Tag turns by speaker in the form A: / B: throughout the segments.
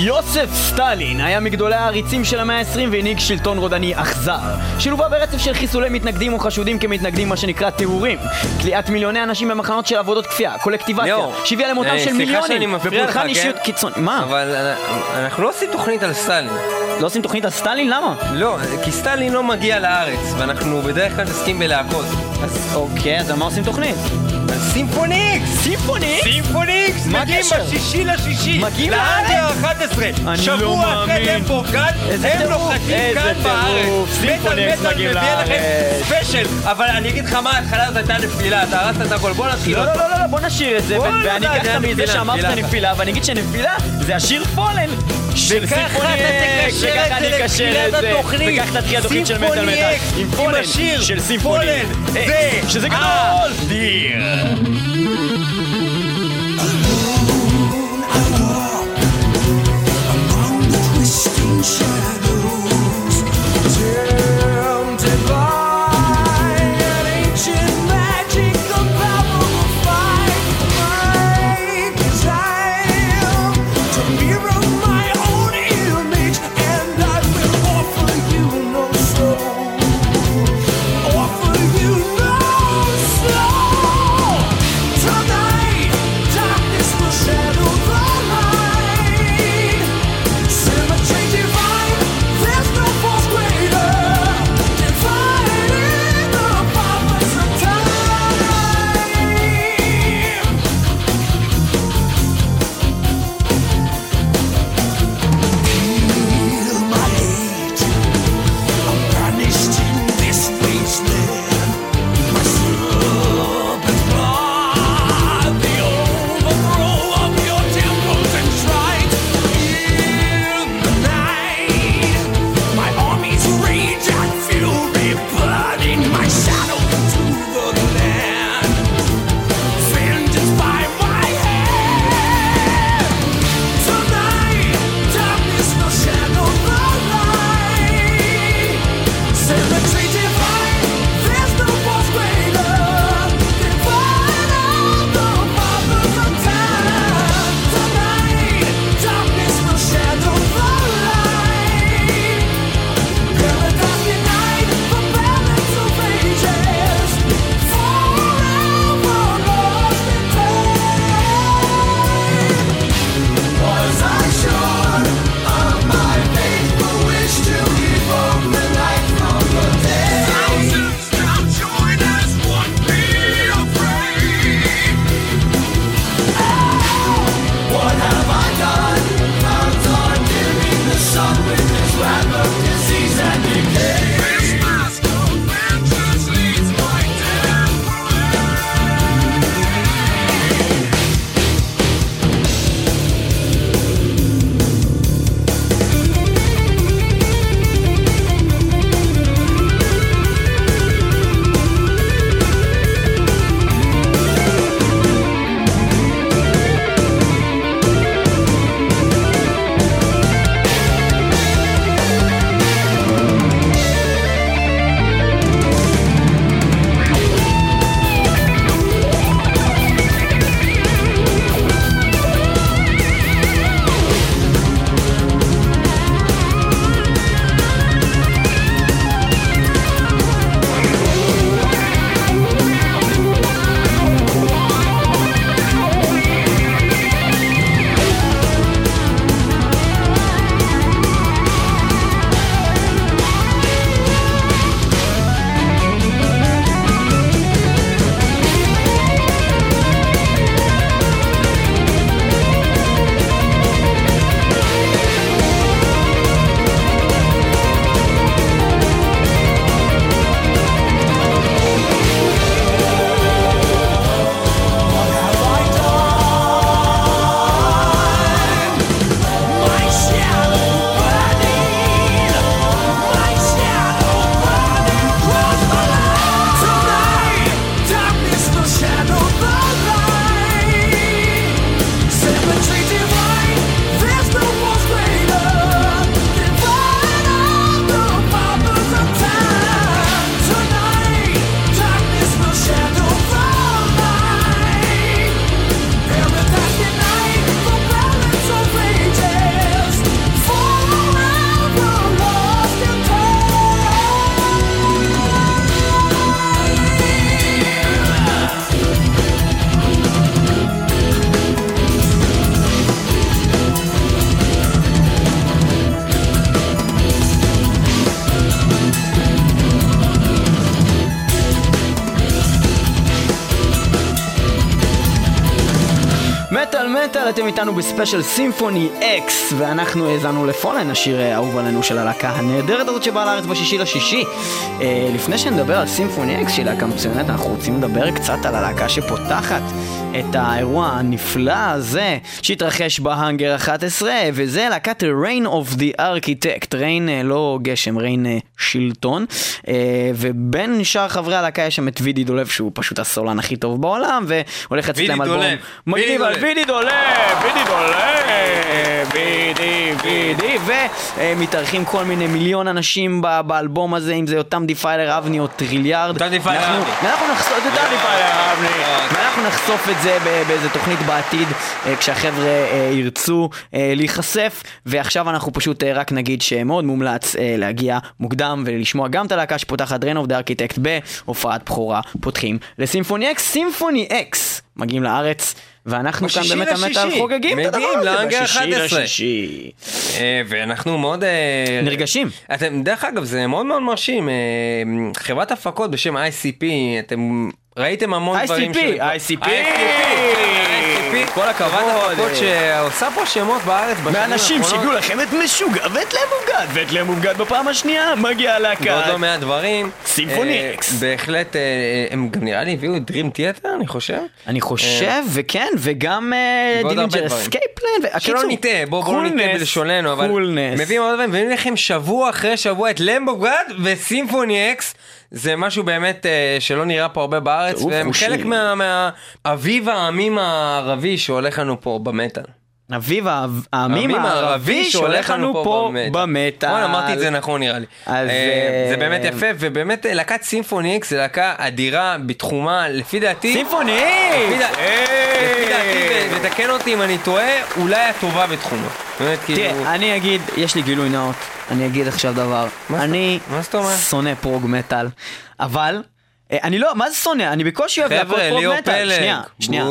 A: יוסף סטלין היה מגדולי העריצים של המאה ה-20 והנהיג שלטון רודני אכזר שלווה ברצף של חיסולי מתנגדים או חשודים כמתנגדים מה שנקרא טיהורים כליאת מיליוני אנשים במחנות של עבודות כפייה, קולקטיבציה שהביאה למותם
B: אה,
A: של מיליונים ופולחן
B: כן?
A: אישיות קיצוני מה?
B: אבל אה, אנחנו לא עושים תוכנית על סטלין.
A: לא עושים תוכנית על סטלין? למה?
B: לא, כי סטלין לא מגיע לארץ, ואנחנו בדרך כלל מתעסקים בלהקות.
A: אז אוקיי, אז על מה עושים תוכנית?
B: Symphony X!
A: Symphony
B: X? Symphony X!
A: מה
B: מגיעים
A: הקשר?
B: בשישי לשישי!
A: מגיעים
B: להאנגר 11!
A: אני
B: שבוע
A: לא
B: אחרי
A: מאמין.
B: טמפו כאן,
A: איזה
B: הם
A: טירוף,
B: נוחתים
A: איזה
B: כאן
A: טירוף.
B: בארץ!
A: Symphony X
B: מטאל
A: מגיעים
B: מביא לכם
A: לארץ.
B: ספיישל! אבל אני אגיד לך מה, ההתחלה הזאת הייתה נפילה, אתה הרסת את הכל, בוא נתחיל
A: לא,
B: עוד
A: לא,
B: פעם.
A: לא, לא, בוא נשאיר את זה,
B: בוא
A: ואני אקח
B: זה
A: את
B: הנפילה,
A: שאמרת.
B: נפילה,
A: ואני אגיד שנפילה זה השיר פולן
B: וככה אתה תקשר את זה לתחילת התוכנית.
A: וכך תתחיל התוכנית של מטאל מטאל, עם פולן, של סימפוני,
B: פולן, זה
A: שזה
B: ה-
A: גדול, דיר. בספיישל Symphony X ואנחנו האזנו ל Fallen, השיר אה, האהוב עלינו של הלהקה הנהדרת הזאת שבאה לארץ בשישי לשישי. אה, לפני שנדבר על Symphony X שהיא להקה מצוינת, אנחנו רוצים לדבר קצת על הלהקה שפותחת את האירוע הנפלא הזה שהתרחש בהאנגר 11 וזה להקת Reign of the Architect, reign אה, לא גשם, reign אה, שלטון. אה, ובין שאר חברי הלהקה יש שם את וידי דולב שהוא פשוט הסולן הכי טוב בעולם והולך לצאת
B: וידי
A: להם אלבום
B: דולב,
A: מגניב על
B: וידי
A: וידי דולב, וידי דולב, וידי, וידי ומתארחים כל מיני מיליון אנשים באלבום הזה אם זה יותם Defiler אבני או טריליארד.
B: Defiler
A: אנחנו-
B: אבני.
A: נחשוף את יותם זה באיזה תוכנית בעתיד אה, כשהחבר'ה אה, ירצו אה, להיחשף ועכשיו אנחנו פשוט רק נגיד שמאוד מומלץ להגיע מוקדם ולשמוע גם את הלהקה שפותחת Reign of the Architect בהופעת בכורה פותחים ל Symphony X Symphony X מגיעים לארץ ואנחנו כאן
B: בשישי
A: באמת המטאל
B: לשישי.
A: חוגגים את הדבר
B: מגיעים
A: הזה
B: להאנגר
A: בשישי
B: 11.
A: לשישי.
B: אה, ואנחנו מאוד...
A: נרגשים.
B: אתם, דרך אגב, זה מאוד מאוד מרשים. חברת הפקות בשם ICP, אתם ראיתם המון דברים...
A: ICP,
B: של-
A: ICP.
B: ICP,
A: כל הכבוד.
B: חברת הפקות שעושה פה שמות בארץ בשנים
A: מאנשים
B: האחרונות.
A: שהגיעו לכם את משוגע ואת למוגד ואת למוגד בפעם השנייה מגיע
B: ועוד
A: להקה.
B: לא מעט דברים.
A: סימפוני
B: אה,
A: אקס.
B: בהחלט, אה, הם גם נראה לי הביאו Dream Theater, אני חושב.
A: אני חושב, וכן, וגם
B: ועוד
A: Dillinger
B: דברים.
A: Escape Plan,
B: שלא נטעה, בואו בוא נטעה בלשוננו, אבל
A: קולנס.
B: מביאים עוד דברים, מביאים לכם שבוע אחרי שבוע את Lamb of God ו Symphony X. זה משהו באמת אה, שלא נראה פה הרבה בארץ, והם. חלק מה- מהאביב העמים הערבי שהולך לנו פה במטאל.
A: אביב העמים הערבי שהולך לנו פה במטאל.
B: וואלה, אמרתי את זה נכון נראה לי. אה,
A: אה,
B: זה באמת יפה, ובאמת אה, להקת Symphony X זה להקה אדירה בתחומה, לפי דעתי. Symphony!
A: היי!
B: לפי דעתי, ותקן אותי אם אני טועה, אולי הטובה בתחומה. כאילו...
A: תראה, אני אגיד, יש לי גילוי נאות, אני אגיד עכשיו דבר. אני? שונא פרוג מטאל, אבל... אה, אני לא, מה זה שונא? אני בקושי אוהב
B: חבר'ה,
A: להקות פרוג
B: ליאור
A: מטאל.
B: פלג.
A: שנייה, שנייה.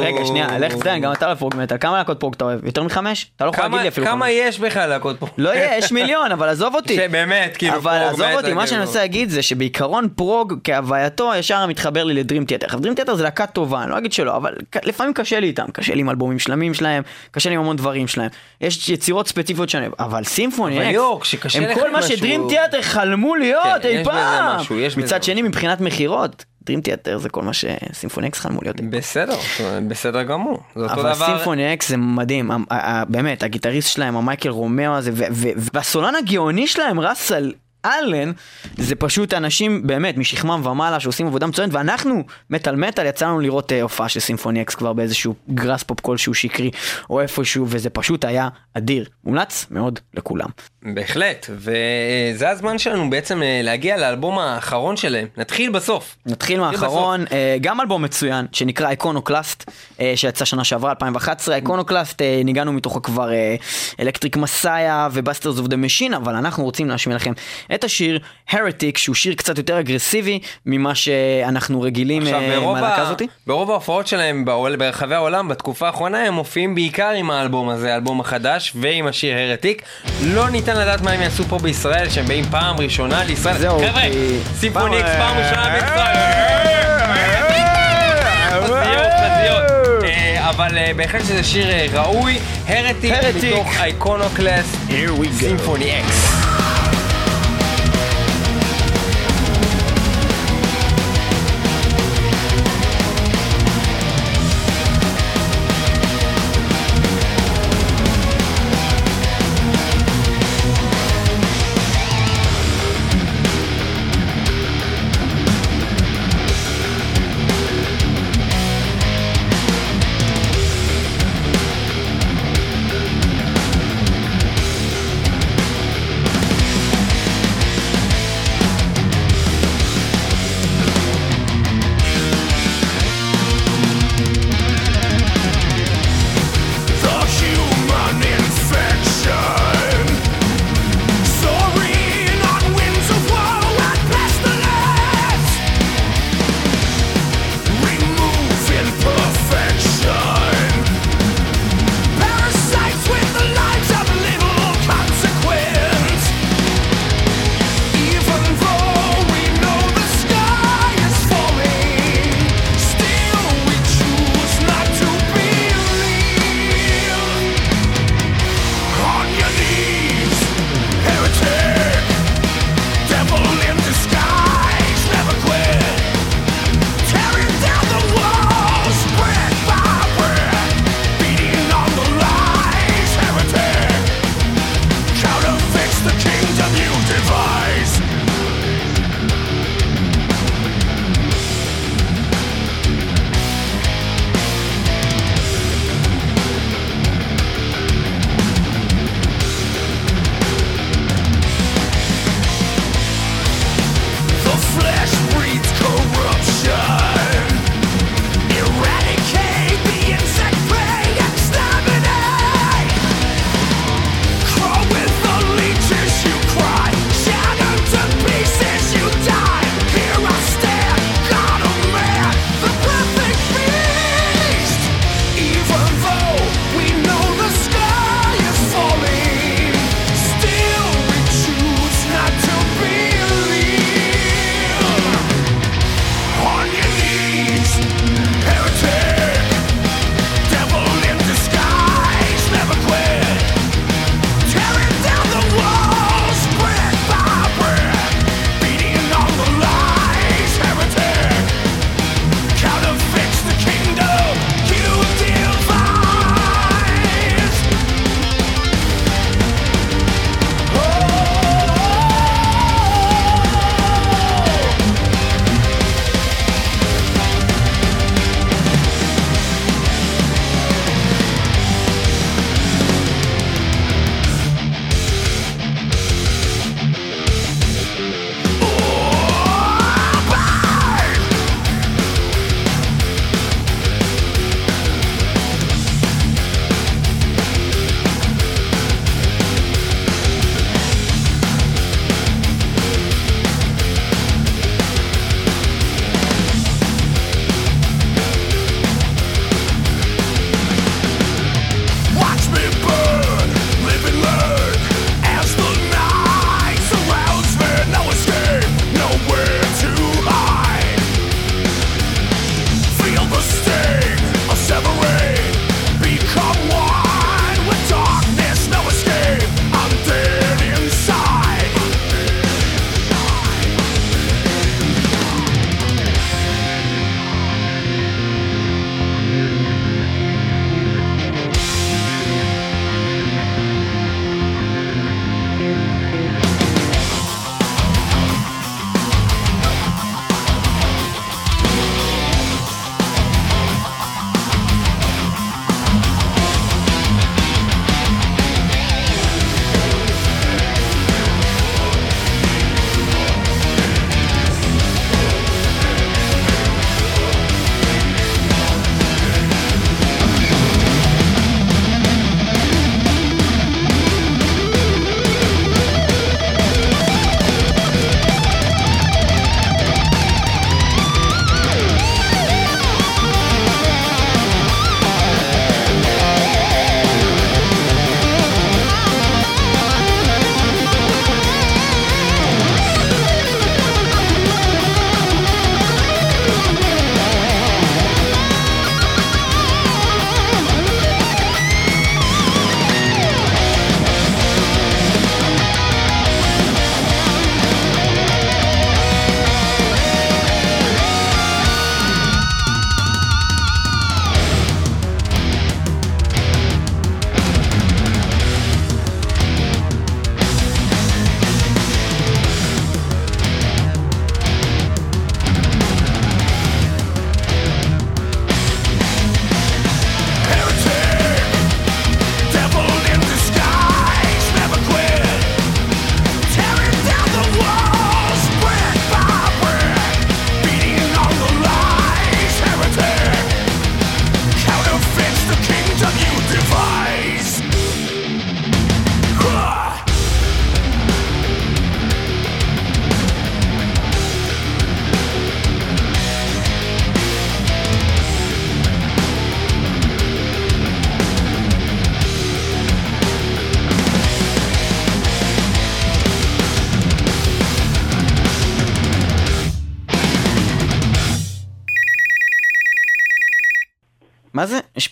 A: רגע, שנייה, לך תזיין, גם אתה אוהב פרוג מטאל. כמה להקות פרוג אתה אוהב? יותר מחמש? אתה לא יכול להגיד
B: כמה-
A: לי אפילו
B: כמה
A: חמש.
B: יש בכלל להקות פה?
A: לא יש מיליון, אבל עזוב אותי.
B: שבאמת, כאילו,
A: אבל
B: פרוג
A: עזוב
B: מטאל,
A: אותי, מה שאני
B: כאילו.
A: מנסה להגיד זה שבעיקרון פרוג כהווייתו ישר מתחבר לי ל Dream Theater. עכשיו Dream Theater זה להקה טובה, אני לא אגיד שלא, אבל לפעמים קשה לי איתם, קשה לי עם אלבומים שלמים שלהם, קשה לי עם המון דברים שלהם. יש יצירות ספציפיות שאני אוהב, אבל Symphony
B: אבל
A: X,
B: ליאור,
A: הם כל מה
B: ש
A: Dream Theater חלמו להיות
B: כן,
A: אי פעם. מצד. שני מבחינת מכירות, Dream Theater זה כל מה ש Symphony X חלמו להיות.
B: בסדר, בסדר גמור. זה אותו
A: אבל
B: דבר.
A: Symphony X זה מדהים, באמת, הגיטריסט שלהם, המייקל רומאו הזה, והסולן הגאוני שלהם, ראסל אלן, זה פשוט אנשים באמת משכמם ומעלה שעושים עבודה מצוינת, ואנחנו, מטאל מטאל, יצא לנו לראות אה, הופעה של Symphony X כבר באיזשהו Graspop כלשהו שקרי, או איפשהו, וזה פשוט היה אדיר. מומלץ מאוד לכולם.
B: בהחלט, וזה הזמן שלנו בעצם אה, להגיע לאלבום האחרון שלהם. נתחיל בסוף.
A: נתחיל מהאחרון, אה, גם אלבום מצוין, שנקרא Iconoclast, אה, שיצא שנה שעברה, 2011. Iconoclast, ניגנו מתוכו כבר Electric Messiah ו Bastards of the Machine, אבל אנחנו רוצים להשמיע לכם את השיר Heretic, שהוא שיר קצת יותר אגרסיבי ממה שאנחנו רגילים אה, מהלהקה. הזאתי.
B: ברוב ההופעות שלהם. ברחבי העולם בתקופה האחרונה הם מופיעים בעיקר עם האלבום הזה, האלבום החדש, ועם השיר Heretic. לא ניתן לדעת מה הם יעשו פה בישראל, שהם באים פעם ראשונה לישראל.
A: זהו,
B: חבר'ה,
A: כי-
B: Symphony X פעם ראשונה בישראל.
A: אה.
B: אה, אבל אה, בהחלט שזה שיר אה, ראוי, הרטיק. מתוך
A: go.
B: סימפוני אקס.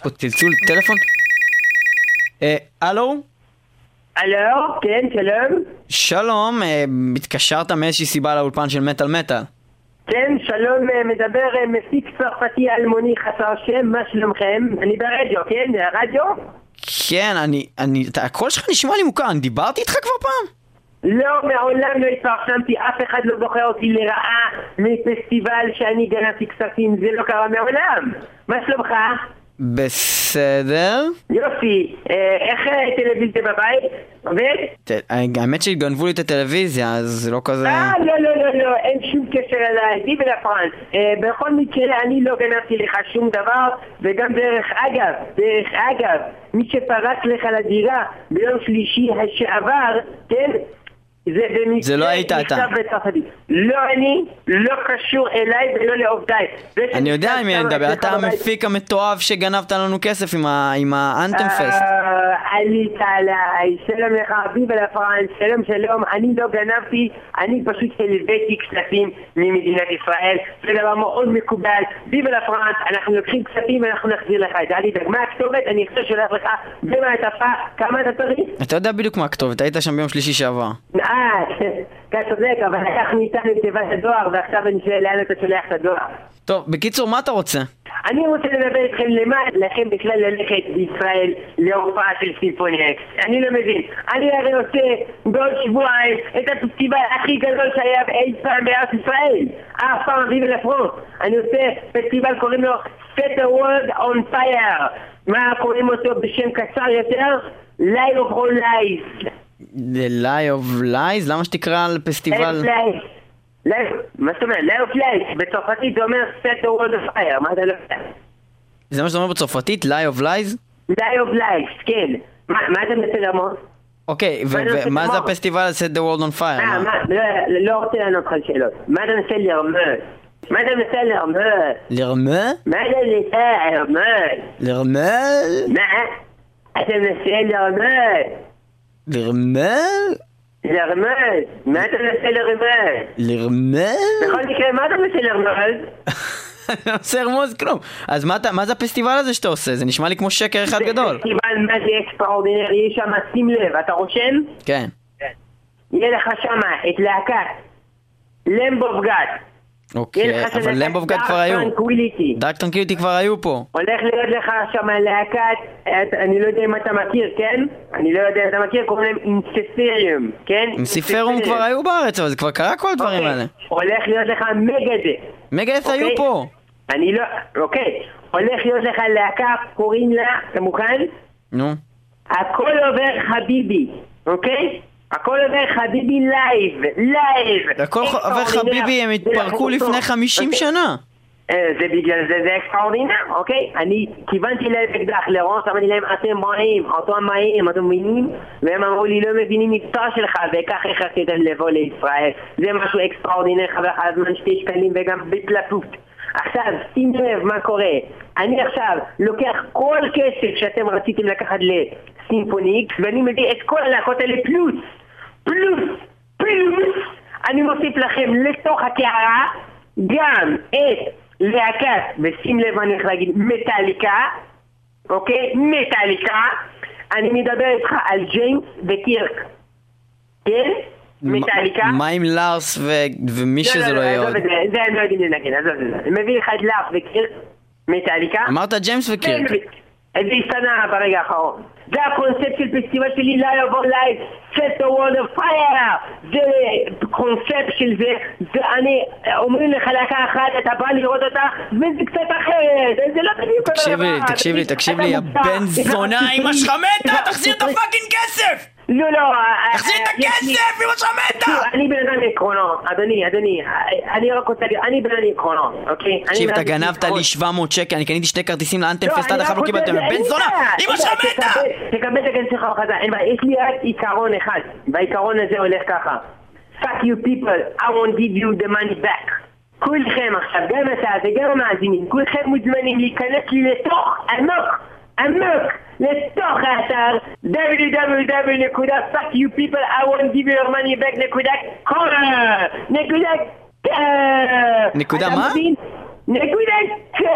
A: פה צלצול טלפון? אה, הלו?
C: הלו, כן, שלום.
A: שלום, אה, התקשרת מאיזושהי סיבה לאולפן של מטאל מטאל.
C: כן, שלום, אה, מדבר מפיק צרפתי אלמוני חסר שם, מה שלומכם? אני ברדיו, כן? רדיו?
A: כן, אני, אני, אתה- הקול שלך נשמע לי מוכר, אני דיברתי איתך כבר פעם?
C: לא, מעולם לא התפרסמתי, אף אחד לא זוכר אותי לרעה מפסטיבל שאני גנבתי כספים, זה לא קרה מעולם. מה שלומך?
A: בסדר.
C: יופי, אה, איך אה, טלוויזיה בבית? עובד?
A: ת- האמת שגנבו לי את הטלוויזיה, אז לא כזה...
C: אה, לא, לא, לא, לא, אין שום קשר אליי, די ולפרנס. אה, בכל מקרה, אני לא גנבתי לך שום דבר, וגם דרך אגב, דרך אגב, מי שפרץ לך לדירה ביום שלישי שעבר, כן? זה במקרה
A: זה לא היית אתה.
C: לא אני, לא קשור אליי ולא לעובדיי.
A: אני יודע עם מי אני מדבר, אתה המפיק המתועב שגנבת לנו כסף עם ה- עם האנתם פסט.
C: אה, עלית עליי, שלום לך, אביב לפרנס, שלום שלום, אני לא גנבתי, אני פשוט הלוויתי כספים ממדינת ישראל, זה דבר מאוד מקובל, ביב לפרנס, אנחנו לוקחים כספים ואנחנו נחזיר לך את זה, אל תדאג, מה הכתובת? אני עכשיו שולח לך במעטפה, כמה אתה צריך?
A: אתה יודע בדיוק מה הכתובת, היית שם ביום שלישי שעבר.
C: אה, אתה צודק, אבל לקחנו איתנו את תיבת הדואר, ועכשיו אני שואל לאן אתה שולח את הדואר.
A: טוב, בקיצור, מה אתה רוצה?
C: אני רוצה לדבר איתכם למה לכם בכלל ללכת בישראל להופעה של סימפוני אקס. אני לא מבין. אני הרי עושה בעוד שבועיים את הפסטיבל הכי גדול שהיה אי פעם בארץ ישראל. אף פעם אביב לפרונט. אני עושה פסטיבל קוראים לו Set the World on Fire. מה קוראים אותו בשם קצר יותר? Light of All Lies.
A: The Lie of Lies? למה שתקרא על פסטיבל...
C: Of מה זאת אומרת? Light of Lies. בצרפתית זה אומר Set the World on Fire. מה אתה לא יודע?
A: זה מה שאתה אומר בצרפתית? Lie of Lies?
C: Light of Lies, כן. מה אתה מנסה לרמוז?
A: אוקיי, ומה זה
C: לומר?
A: הפסטיבל Set the World on Fire?
C: אה? לא, לא רוצה לענות לך על שאלות. מה אתה מנסה לרמוז? מה אתה מנסה לרמוז?
A: לרמה?
C: מה אתה מנסה לרמוז?
A: לרמה?
C: מה? אתה מנסה לרמוז?
A: לרמה?
C: לרמוז? מה אתה מנסה לרמוז?
A: לרמה?
C: בכל מקרה, מה אתה מנסה לרמוז?
A: אני לא רוצה לרמוז כלום. אז מה אתה- מה זה הפסטיבל הזה שאתה עושה? זה נשמע לי כמו שקר אחד גדול.
C: פסטיבל מה זה extraordinary, יש שם, שים לב, אתה רושם?
A: כן.
C: יהיה לך שם את להקת Lamb of God.
A: אוקיי, אבל
C: את
A: Lamb of God כבר היו. Dark Tranquillity כבר היו פה.
C: הולך להיות לך שם להקת, אני לא יודע אם אתה מכיר, כן? אני לא יודע אם אתה מכיר, קוראים להם Ensiferum, כן?
A: Ensiferum כבר היו בארץ, אבל זה כבר קרה כל הדברים
C: אוקיי.
A: האלה.
C: הולך להיות לך Megadeth.
A: Megadeth היו
C: אוקיי?
A: פה.
C: אני לא... אוקיי. הולך להיות לך להקה, קוראים לה, אתה מוכן?
A: נו.
C: הכל עובר חביבי, אוקיי? הכל עובר חביבי live, live.
A: הכל עובר חביבי, הם התפרקו לפני 50
C: אוקיי.
A: שנה.
C: אה, זה בגלל זה, זה extraordinaire, אוקיי? אני כיוונתי להם אקדח לראש, אמרתי להם, אתם רעים, אתם רעים, אתם מבינים? והם אמרו לי, לא מבינים מקצוע שלך, וכך אותם לבוא לישראל. זה משהו extraordinaire, חבל לך על הזמן שתי שקלים וגם בתלתות. עכשיו, שים לב מה קורה. אני עכשיו לוקח כל כסף שאתם רציתם לקחת ל Symphony X, ואני מביא את כל הלהקות האלה פלוס, פלוס, פלוס, אני מוסיף לכם לתוך הקערה גם את להקת, ושים לב מה אני הולך להגיד, מטאליקה, אוקיי? מטאליקה. אני מדבר איתך על ג'יימס וקירק, כן? מטאליקה.
A: מה עם לארס ו- ומי שזה לא יהיה עוד?
C: זה, זה הם לא יודעים לנגן, עזוב את זה. מביא לך את לארס וקירק, מטאליקה.
A: אמרת ג'יימס וקירק.
C: זה השתנה ברגע האחרון. זה הקונספט של פסטיבל שלי, לא יבוא live, set the world on fire! זה קונספט של זה, זה אני, אומרים לך להקה אחת, אתה בא לראות אותה, וזה קצת אחרת, זה לא בדיוק
A: תקשיב לי. תקשיב לי, תקשיב לי, יא
C: מופתע,
A: בן
C: אתה
A: זונה, אמא שלך מתה, תחזיר את. הפאקינג כסף!
C: לא, לא,
A: תחזיר את
C: לי-
A: הכסף, שלך מתה!
C: תראו, אני בן אדם עקרונות, אדוני, אדוני, אני רק רוצה להגיד, אני בן אדם עקרונות, אוקיי?
A: תקשיב, אתה גנבת. לי 700 שקל, אני קניתי שני כרטיסים לאנטם
C: לא,
A: פסט, עד
C: רק
A: לא
C: רוצה-
A: קיבלתם, בן זונה! מתה!
C: תקבל- תקבל את הכסף שלך בחזרה, אין בעיה, יש לי רק עיקרון אחד, והעיקרון הזה הולך ככה fuck you people, I won't give you the money back כולכם עכשיו, גם אתה וגם המאזינים, כולכם מוזמנים להיכנס לי לתוך עמוק, עמוק, לתוך האתר www.fuckyoupleIwon'tgiveyourmoneyback.com נקודה
A: נקודה
C: אתה
A: מה?
C: מבין? נקודה קום.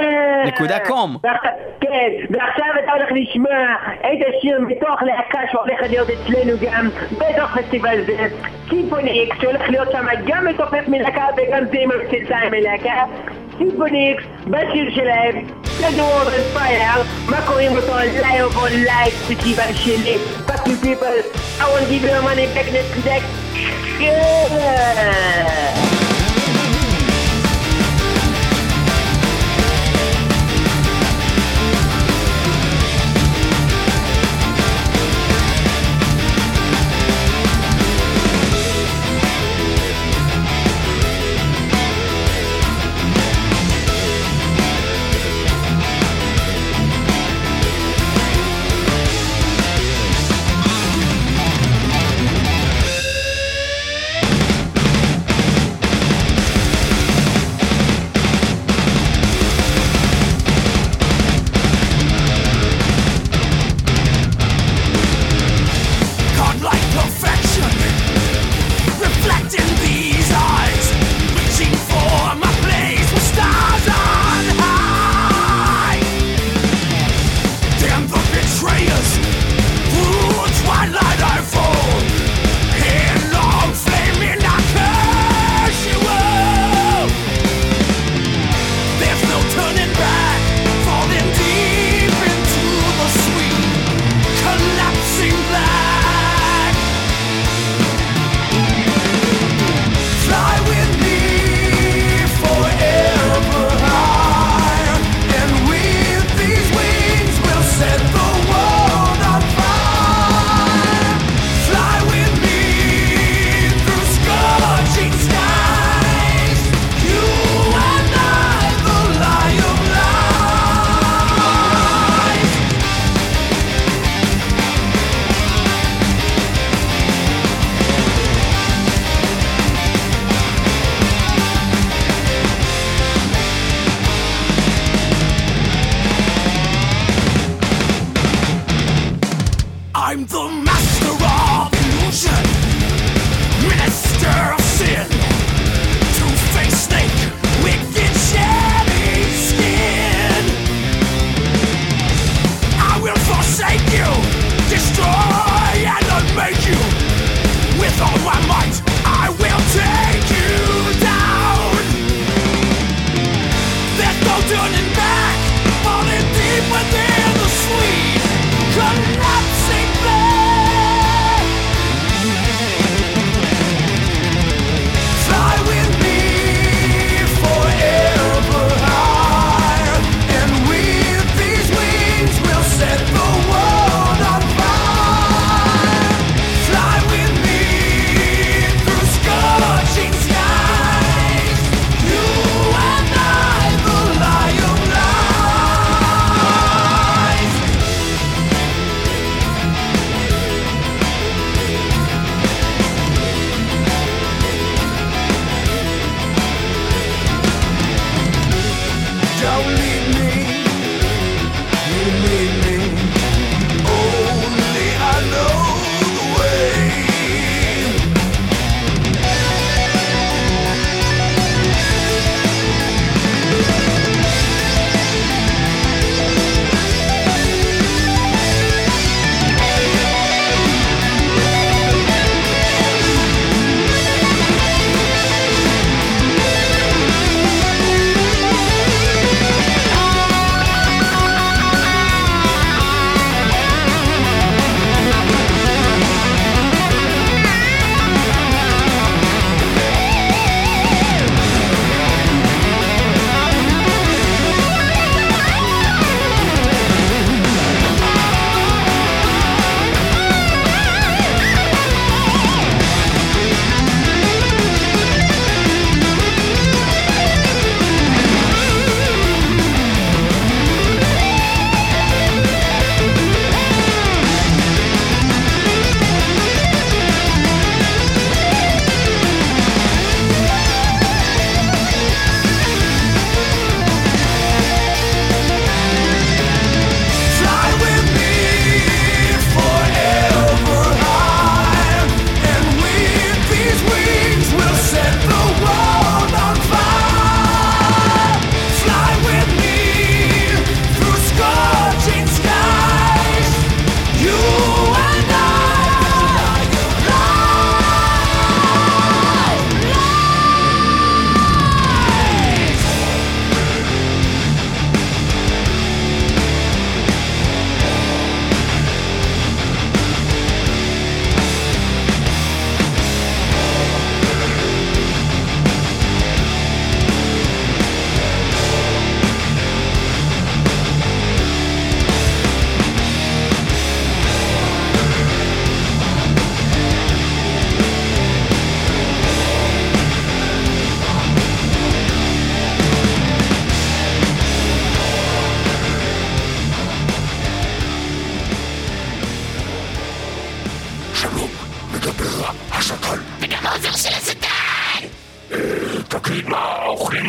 A: נקודה קום.
C: ועכשיו- כן, ועכשיו אתה הולך לשמוע את השיר מתוך להקה שהולכת להיות אצלנו גם בתוך פסטיבל זה סימפוניקס שהולך להיות שם גם מתופף מלהקה וגם זמר צלציים מלהקה סימפוניקס בשיר שלהם Set the world on fire מה קוראים אותו Live on Live פסטיבל שלי Fuck you people I want to give you money back next next Yeah.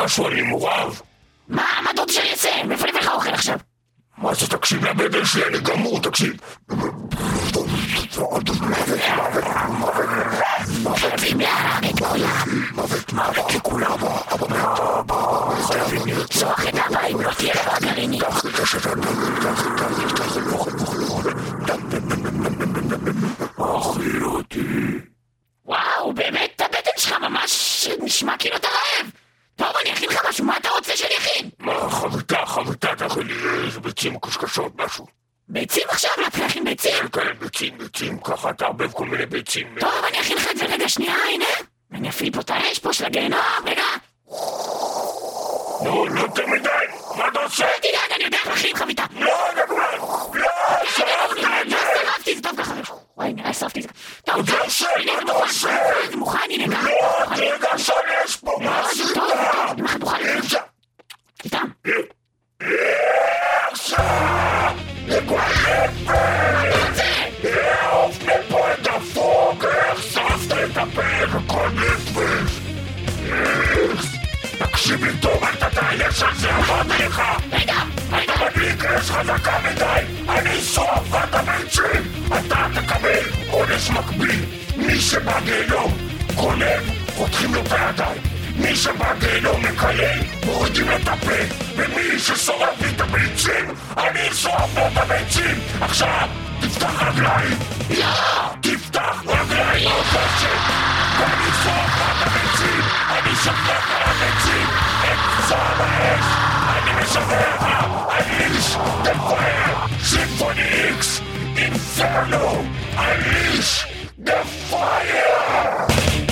D: משהו, אני מורעב.
E: מה, מה רוצה שאני אעשה? מאיפה לך אוכל עכשיו?
D: מה זה תקשיב לבטן שלי, אני גמור, תקשיב.
E: חייבים להרוג את כולם. מוות מוות לכולם. חייבים לרצוח את אבא אם לא תהיה לך גרעינית.
D: אכילו אותי.
E: וואו, באמת שלך ממש נשמע כאילו אתה רעב. טוב, אני אכין לך משהו, מה אתה רוצה שאני אכין?
D: מה, חביתה, חביתה, תכין לי איזה ביצים קשקשות, משהו.
E: ביצים עכשיו? להתחיל להכין ביצים?
D: כן, כן, ביצים, ביצים, ככה תערבב כל מיני ביצים.
E: טוב, אני אכין לך את זה רגע שנייה, הנה. אני אפעיל פה את האש פה של הגיהנום, רגע.
D: נו, לא יותר מדי, מה אתה עושה?
E: אל תדאג, אני יודע איך להכין חביתה.
D: לא, נגמר, לא,
E: לא זה טוב ככה. וואי, נראה שרפתי את זה. טוב,
D: זה עושה,
E: הנה, זה
D: מה אתה
E: מוכן.
D: עושה?
E: זה מוכן, הנה, ככה.
D: לא, רגע, עכשיו יש פה,
E: אני?
D: תקשיב לי טוב, אל תתעייש על זה, אמרתי לך.
E: רגע, רגע.
D: מדליק אש חזקה מדי, אני אשרוף את הביצים! אתה תקבל עונש מקביל! מי שבגיהנום גונב, חותכים לו את הידיים! מי שבגיהנום מקלל, מורידים את הפה! ומי ששורף לי את הביצים, אני אשרוף לו את הביצים! עכשיו, תפתח רגליים! לא! תפתח רגליים! לא! ואני אשרוף! אני אשפך לך על הביצים! את זעם האש! אני משחרר לך! Unleash the fire! Symphony X! Inferno! Unleash the fire!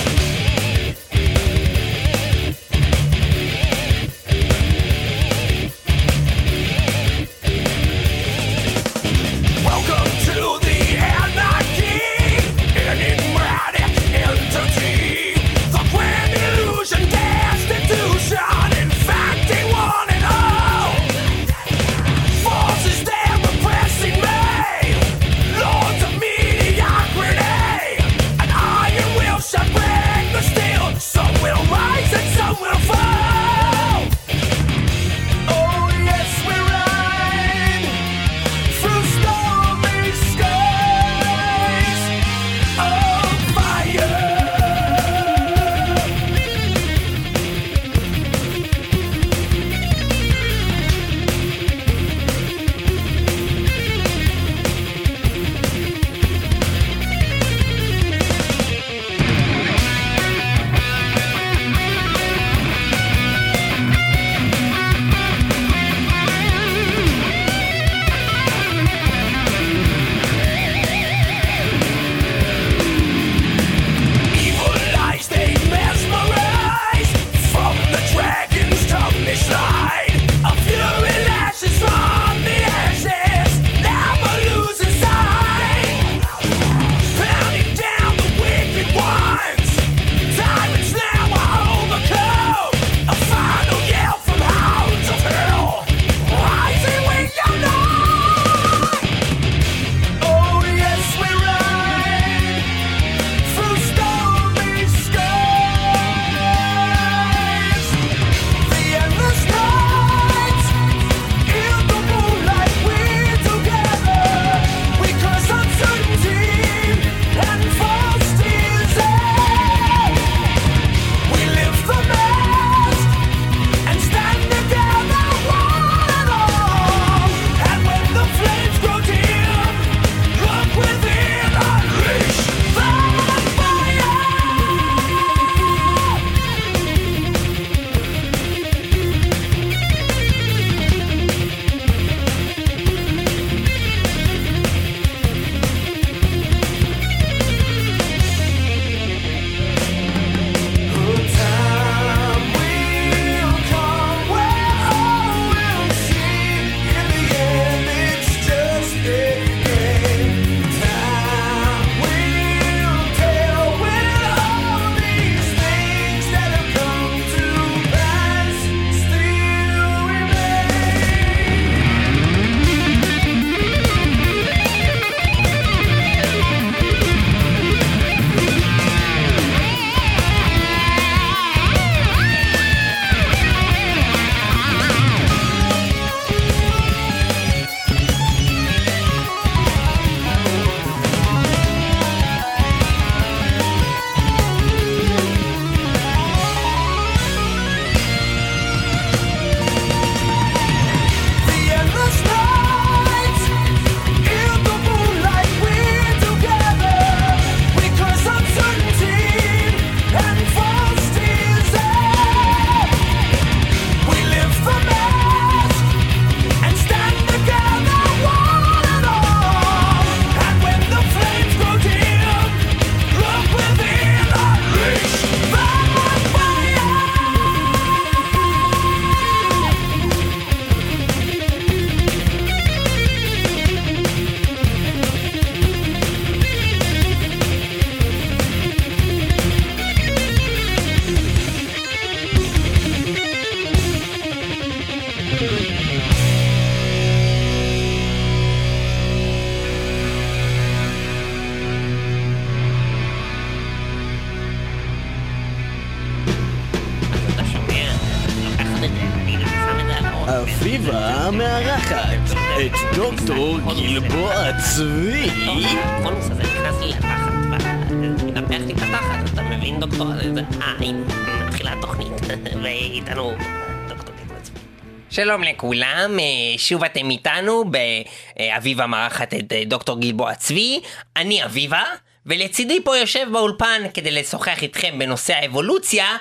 F: שלום לכולם, אה, שוב אתם איתנו באביבה מארחת את אה, דוקטור גלבוע צבי, אני אביבה, ולצידי פה יושב באולפן כדי לשוחח איתכם בנושא האבולוציה,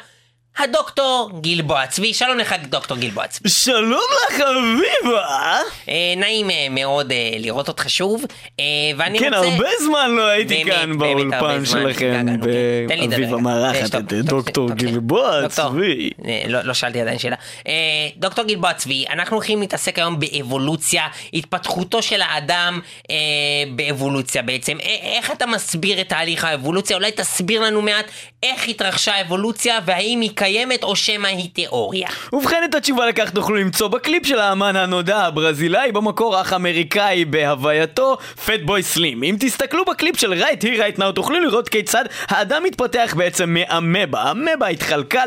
F: הדוקטור גלבוע צבי. שלום לך דוקטור גלבוע צבי.
A: שלום לך אביבה!
F: אה, נעים אה, מאוד אה, לראות אותך שוב, אה, ואני
A: כן,
F: רוצה...
A: הרבה זמן לא הייתי
F: באמת,
A: כאן
F: באמת
A: באולפן שלכם
F: התגעגענו, כן.
A: באביבה
F: גם.
A: מארחת
F: שטוב,
A: את דוקטור גלבוע צבי.
F: אה, לא לא שאלתי עדיין שאלה. אה, דוקטור גלבוע צבי, אנחנו הולכים להתעסק היום באבולוציה, התפתחותו של האדם אה, באבולוציה בעצם. א- איך אתה מסביר את תהליך האבולוציה? אולי תסביר לנו מעט איך התרחשה האבולוציה והאם היא קיימת או שמא היא תיאוריה.
A: ובכן את התשובה לכך תוכלו למצוא בקליפ של האמן הנודע הברזילאי במקור אך אמריקאי בהווייתו Fatboy Slim. אם תסתכלו בקליפ של Right Here Right Now תוכלו לראות כיצד האדם מתפתח בעצם מאמבה. אמבה התחלקה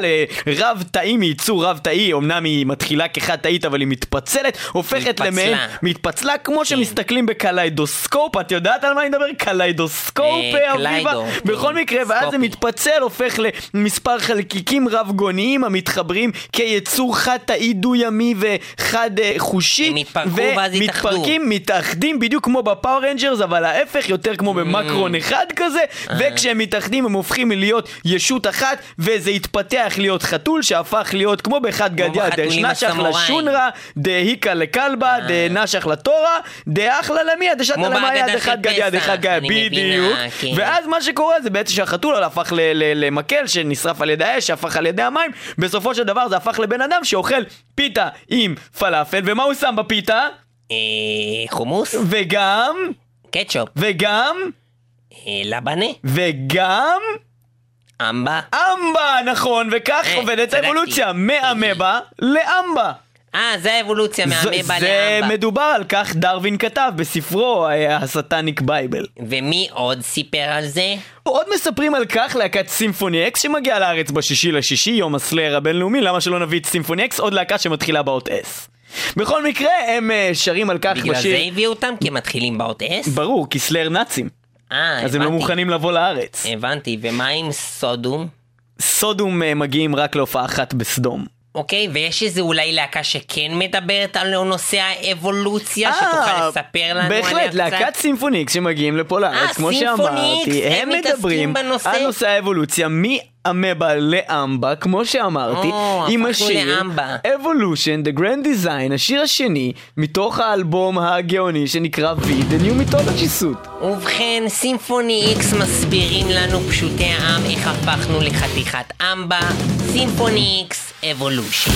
A: לרב תאי מיצור רב תאי, אמנם היא מתחילה כחד תאית אבל היא מתפצלת, הופכת
F: מתפצלה.
A: למעין מתפצלה כמו שמסתכלים בקליידוסקופ, את יודעת על מה אני מדבר? קליידוסקופ
F: אה,
A: אביבה? בכל
F: כן,
A: מקרה ואז זה. מתפצל, הופך למספר חלקיקים רב-גוניים המתחברים כיצור חד-תאי דו-ימי וחד אה, חושי.
F: הם יתפרקו ואז יתאחדו.
A: מתפרקים, מתאחדים בדיוק כמו ב Power Rangers, אבל ההפך, יותר כמו
F: Mm.
A: במקרון אחד כזה,
F: אה.
A: וכשהם מתאחדים הם הופכים להיות ישות אחת, וזה התפתח להיות חתול שהפך להיות כמו באחד גדיא,
F: בחתולים
A: דשנשך. לשונרה, דהיקה לכלבה, דנשך לתורה, דאחלה למיה, דשתא
F: כמו
A: למאיה,
F: בהגדה של
A: דחד גדיא,
F: פסח,
A: דחד
F: מבינה,
A: בדיוק.
F: כן.
A: ואז מה שקורה זה בעצם שהחתול הפך למקל שנשרף על ידי האש, שהפך על ידי המים, בסופו של דבר זה הפך לבן אדם שאוכל פיתה עם פלאפל, ומה הוא שם בפיתה?
F: אה, חומוס?
A: וגם,
F: קטשופ?
A: וגם,
F: אה, לבנה?
A: וגם,
F: אמבה?
A: אמבה, נכון, וכך
F: אה,
A: עובדת. האבולוציה, מאמבה לאמבה.
F: אה, זה האבולוציה
A: זה-
F: מהמבה
A: זה
F: לאמבה.
A: מדובר על כך דרווין כתב בספרו אה, ה Satanic Bible.
F: ומי עוד סיפר על זה?
A: עוד מספרים על כך להקת Symphony X שמגיעה לארץ בשישי לשישי, יום ה Slayer הבינלאומי, למה שלא נביא את Symphony X, עוד להקה שמתחילה באות S. בכל מקרה, הם אה, שרים על כך
F: בגלל
A: בשיר...
F: זה הביאו אותם? כי הם מתחילים באות אס?
A: ברור, כי סלאר נאצים.
F: אה,
A: אז הם לא
F: הבנתי.
A: מוכנים לבוא לארץ.
F: הבנתי, ומה עם סודום?
A: סודום אה, מגיעים רק להופעה אחת בסדום.
F: אוקיי, ויש איזה אולי להקה שכן מדברת על נושא האבולוציה, שתוכל
A: אה,
F: לספר לנו
A: בהחלט,
F: עליה קצת?
A: להקת סימפוניקס שמגיעים לפה לארץ,
F: אה,
A: כמו שאמרתי,
F: הם
A: מדברים
F: בנושא?
A: על נושא האבולוציה מאמבה לאמבה, כמו שאמרתי,
F: או,
A: עם השיר
F: לאמבה.
A: Evolution, The Grand Design, השיר השני, מתוך האלבום הגאוני שנקרא V, The New Mythology Suit.
F: ובכן, סימפוני איקס מסבירים לנו פשוטי העם איך הפכנו לחתיכת אמבה, סימפוני איקס אבולושן.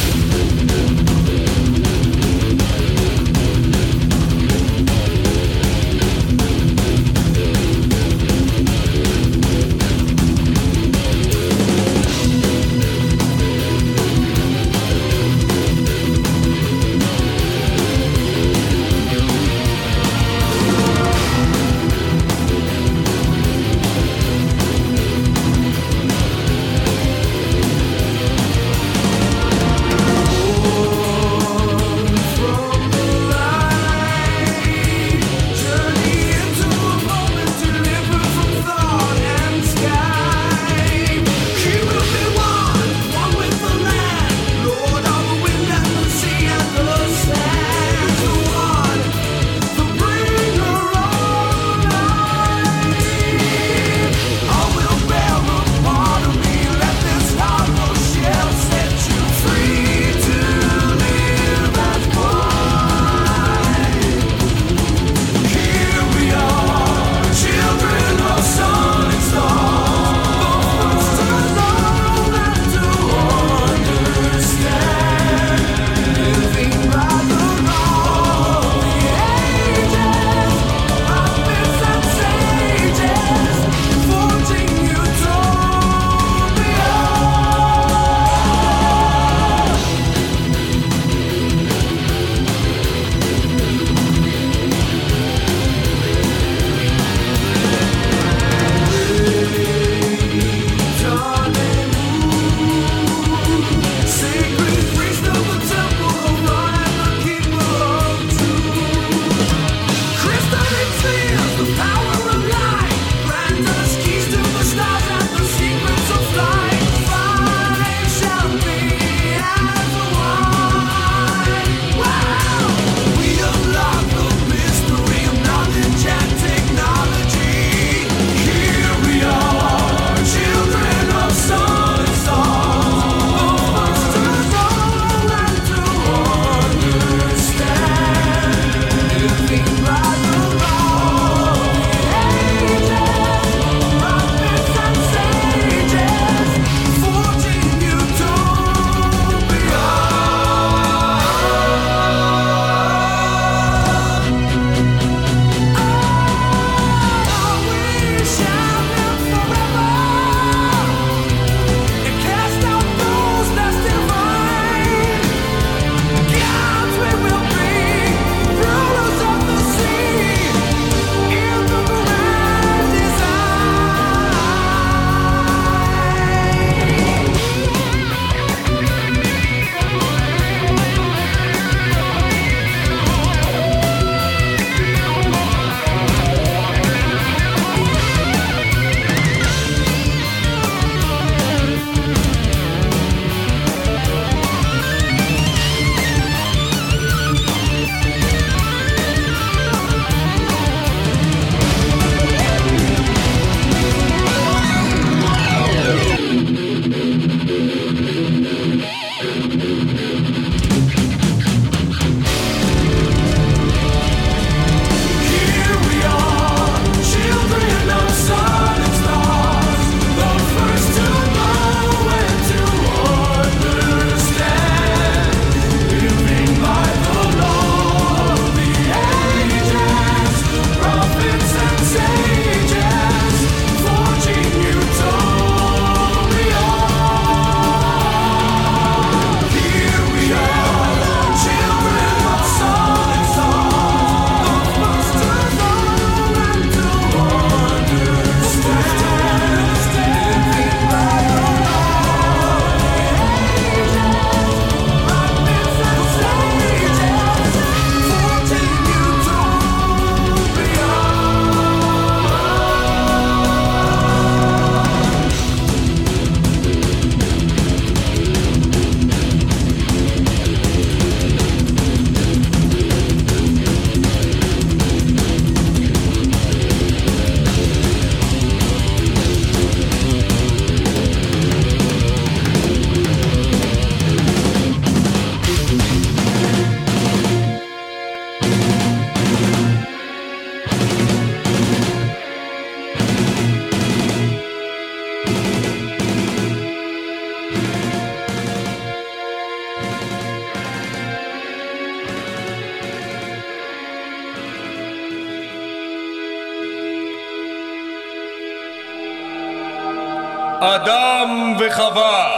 B: אדם וחווה.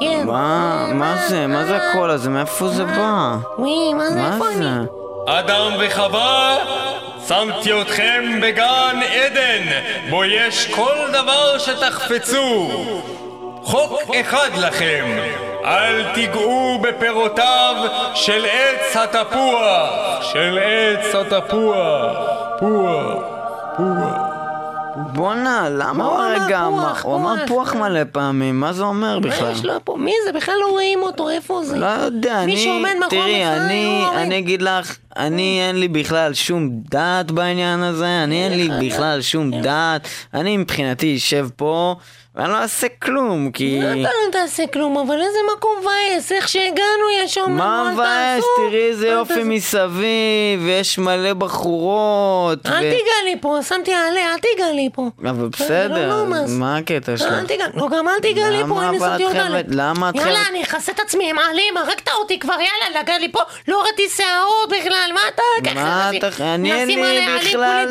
G: כן.
A: מה, מה זה? מה זה הקול הזה? מאיפה זה בא?
G: וואי, מה זה?
A: מה
G: איפה
A: זה?
G: אני?
B: אדם וחווה, שמתי אתכם בגן עדן, בו יש כל דבר שתחפצו. חוק אחד לכם, אל תיגעו בפירותיו של עץ התפוח, של עץ התפוח, פוח, פוח.
A: בואנה, למה
G: מה
A: הוא הרגע אמר? הוא אמר
G: פוח?
A: מלא פעמים, מה זה אומר
G: מה
A: בכלל?
G: יש לו פה? מי זה? בכלל לא רואים אותו, איפה זה?
A: לא יודע,
G: מי
A: אני,
G: שעומד מאחורי
A: תראי,
G: לא.
A: אני אגיד לך, אני אין לי בכלל שום דעת בעניין הזה, אני אין לי בכלל שום דעת, אני מבחינתי אשב פה ואני לא אעשה כלום, כי...
G: אתה לא תעשה כלום, אבל איזה מקום מבאס, איך שהגענו יש שם...
A: מה מבאס? תראי איזה יופי. מסביב, ויש מלא בחורות.
G: אל תיגע לי פה, שמתי עלה, אל תיגע לי פה.
A: אבל
G: זה
A: בסדר,
G: לא.
A: מה הקטע שלך?
G: לא, גם אל תיגע לי פה,
A: אבל
G: שמתי.
A: חייבת- למה את
G: יאללה,
A: חייבת-
G: אני אכסה את עצמי, מעלים, הרגת אותי כבר, יאללה, לגע לי פה, לא ראיתי שערות בכלל, מה אתה ככה?
A: מה אתה... אני אין לי בכלל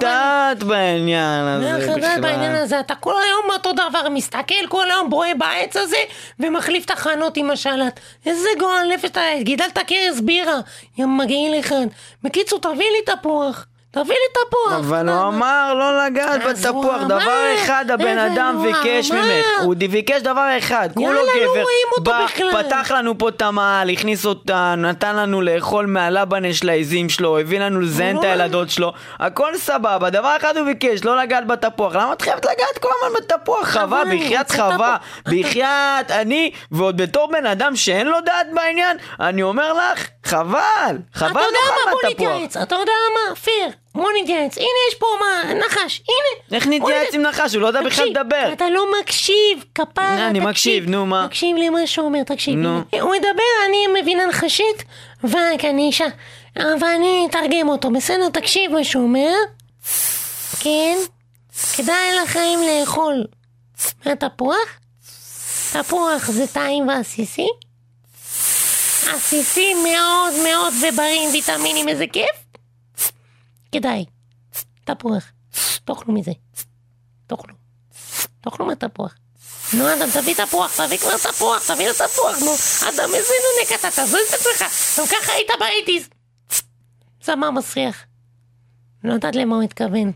A: דעת בעניין הזה
G: לך דעת בעניין
A: בכלל.
G: הזה, אתה כל היום אותו דבר, מסתכל כל היום, בוהה בעץ הזה, ומחליף תחנות עם השלט. איזה גועל נפש אתה, גידלת כרס בירה, יא מגעיל אחד. בקיצור, תביא לי תפוח. תביא לי תפוח.
A: אבל הוא? אמר לא לגעת בתפוח, דבר אחד הבן אדם ביקש. ממך, הוא ביקש דבר אחד, כולו
G: לא
A: גבר, בא. פתח לנו פה את המעל, הכניס אותנו, נתן לנו לאכול מהלבנה של העזים שלו, הביא לנו לזיין את הילדות שלו, הכל סבבה, דבר אחד הוא ביקש, לא לגעת בתפוח, למה את חייבת לגעת כל הזמן בתפוח? חווה, בחייאת חווה. בחייאת, אני, ועוד בתור בן אדם שאין לו דעת בעניין, אני אומר לך, חבל, חבל
G: אתה יודע מה?
A: נאכל
G: בוא. נתייעץ. אתה יודע מה? פיר. בוא נתייעץ. הנה יש פה מה, נחש. הנה.
A: איך נתייעץ עם נחש? הוא לא יודע בכלל לדבר.
G: אתה לא מקשיב, כפרה,
A: אני. מקשיב, נו, מה?
G: תקשיב למה שהוא אומר, תקשיב.
A: נו.
G: הוא מדבר, אני מבינה נחשית, ורק אני אישה. ואני אתרגם אותו, בסדר? תקשיב מה שהוא אומר. כן, כדאי לכם לאכול מהתפוח. תפוח זה טעים ועסיסי. עסיסי מאוד מאוד ובריא עם ויטמינים, איזה כיף. כדאי. תפוח. תאכלו מזה. תאכלו. תאכלו מהתפוח. נו, אדם, תביא תפוח, תביא כבר תפוח, תביא את התפוח, נו. אדם, איזה נונק אתה, תעזוב את עצמך. גם ככה היית באייטיז. זמר מסריח. לא יודעת למה הוא התכוון.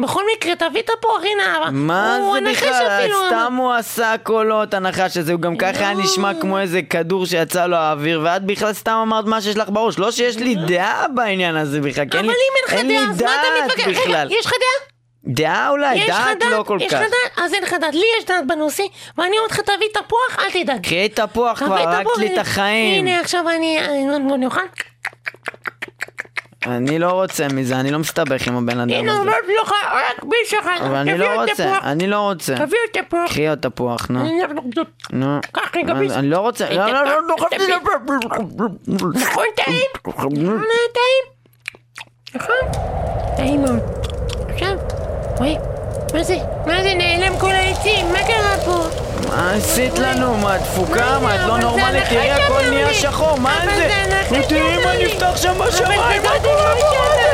G: בכל מקרה, תביא תפוח, הנה,
A: מה זה בכלל? סתם הוא עשה קולות, הנחש הזה, הוא גם ככה היה
G: לא.
A: נשמע כמו איזה כדור שיצא לו האוויר, ואת בכלל סתם אמרת מה שיש לך בראש. לא שיש לי דעה בעניין הזה בכלל, כי אין
G: אבל
A: לי
G: אם אין לך דעה, אז מה אתה
A: דעת
G: מתווכח? רגע,
A: בכלל.
G: יש לך דעה?
A: דעה אולי,
G: יש
A: דעת לא כל
G: יש
A: כך.
G: לך דעת? אז אין לך דעת. לי יש דעת בנושא, ואני אומרת לך, תביא תפוח, אל תדאג.
A: קחי תפוח כבר, רק לי את. החיים.
G: הנה, עכשיו אני אני- אני אוכל.
A: אני לא רוצה מזה, אני לא מסתבך עם הבן אדם
G: הנה,
A: הזה.
G: אומרת לך, רק ביס אחד.
A: אבל אני
G: תביא
A: לא רוצה. אני לא רוצה.
G: תביא עוד תפוח.
A: קחי עוד תפוח, נו.
G: אני-
A: נו.
G: קח רגע ביס.
A: אני לא רוצה. לא, לא, לא, לא,
G: נכון, טעים? נכון, טעים? נכון? טעים מאוד. עכשיו, וואי, מה זה? מה זה נעלם כל העצים? מה קרה פה?
A: מה עשית לנו? מה, דפוקה?
G: מה?
A: את לא נורמלית? תראי, הכל נהיה. שחור, מה זה? תראי מה. נפתח שם בשמיים, מה
G: דודו
A: קורה
G: לא
A: פה?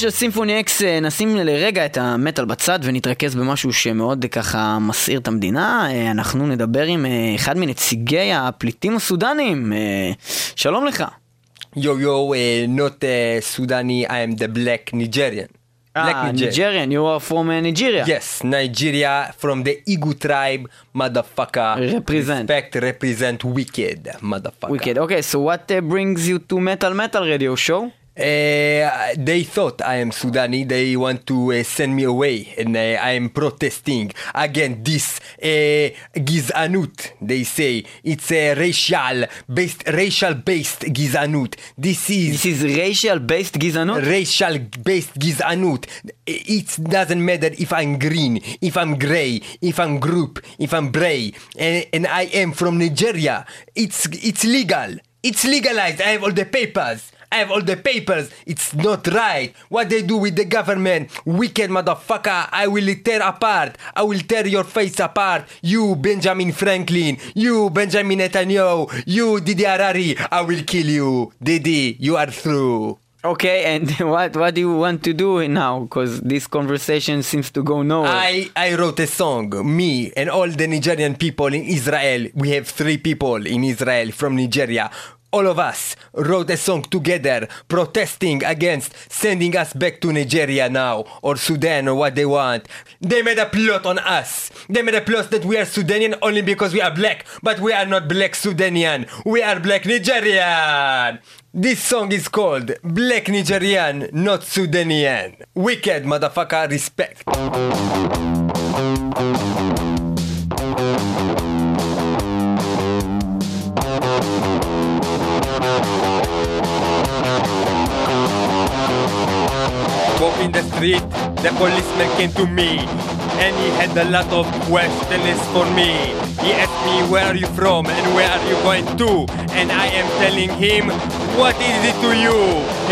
A: ספיישל סימפוני אקס, אה, נשים לרגע את המטאל בצד ונתרכז במשהו שמאוד אה, ככה מסעיר את המדינה. אה, אנחנו נדבר עם אה, אחד מנציגי הפליטים הסודנים. אה, שלום לך.
B: Uh, not uh, Sudani, I am the black Nigerian. Black
A: אה, Nigerian, you are from uh, Nigeria.
B: Yes, Nigeria from the Igu tribe, motherfucker.
A: Represent.
B: Respect, represent wicked, motherfucker.
A: Wicked. Okay, so what uh, brings you to Metal Metal Radio Show?
B: Uh, they thought I am Sudani. They want to uh, send me away, and uh, I am protesting against this uh, gizanut. They say it's a racial based, racial based gizanut. This is
A: this is racial based gizanut.
B: Racial based gizanut. It doesn't matter if I'm green, if I'm gray, if I'm group, if I'm bray, and, and I am from Nigeria. It's it's legal. It's legalized. I have all the papers. I have all the papers. It's not right. What they do with the government, wicked motherfucker. I will tear apart. I will tear your face apart. You, Benjamin Franklin. You, Benjamin Netanyahu. You, Didi Harari. I will kill you. Didi, you are through.
A: Okay, and what what do you want to do now? Because this conversation seems to go nowhere.
H: I, I wrote a song. Me and all the Nigerian people in Israel. We have three people in Israel from Nigeria. All of us wrote a song together protesting against sending us back to Nigeria now or Sudan or what they want. They made a plot on us. They made a plot that we are Sudanian only because we are black, but we are not black Sudanian. We are black Nigerian. This song is called Black Nigerian, not Sudanian. Wicked motherfucker respect. In the street, the policeman came to me and he had a lot of questions for me. He asked me where are you from and where are you going to and I am telling him what is it to you?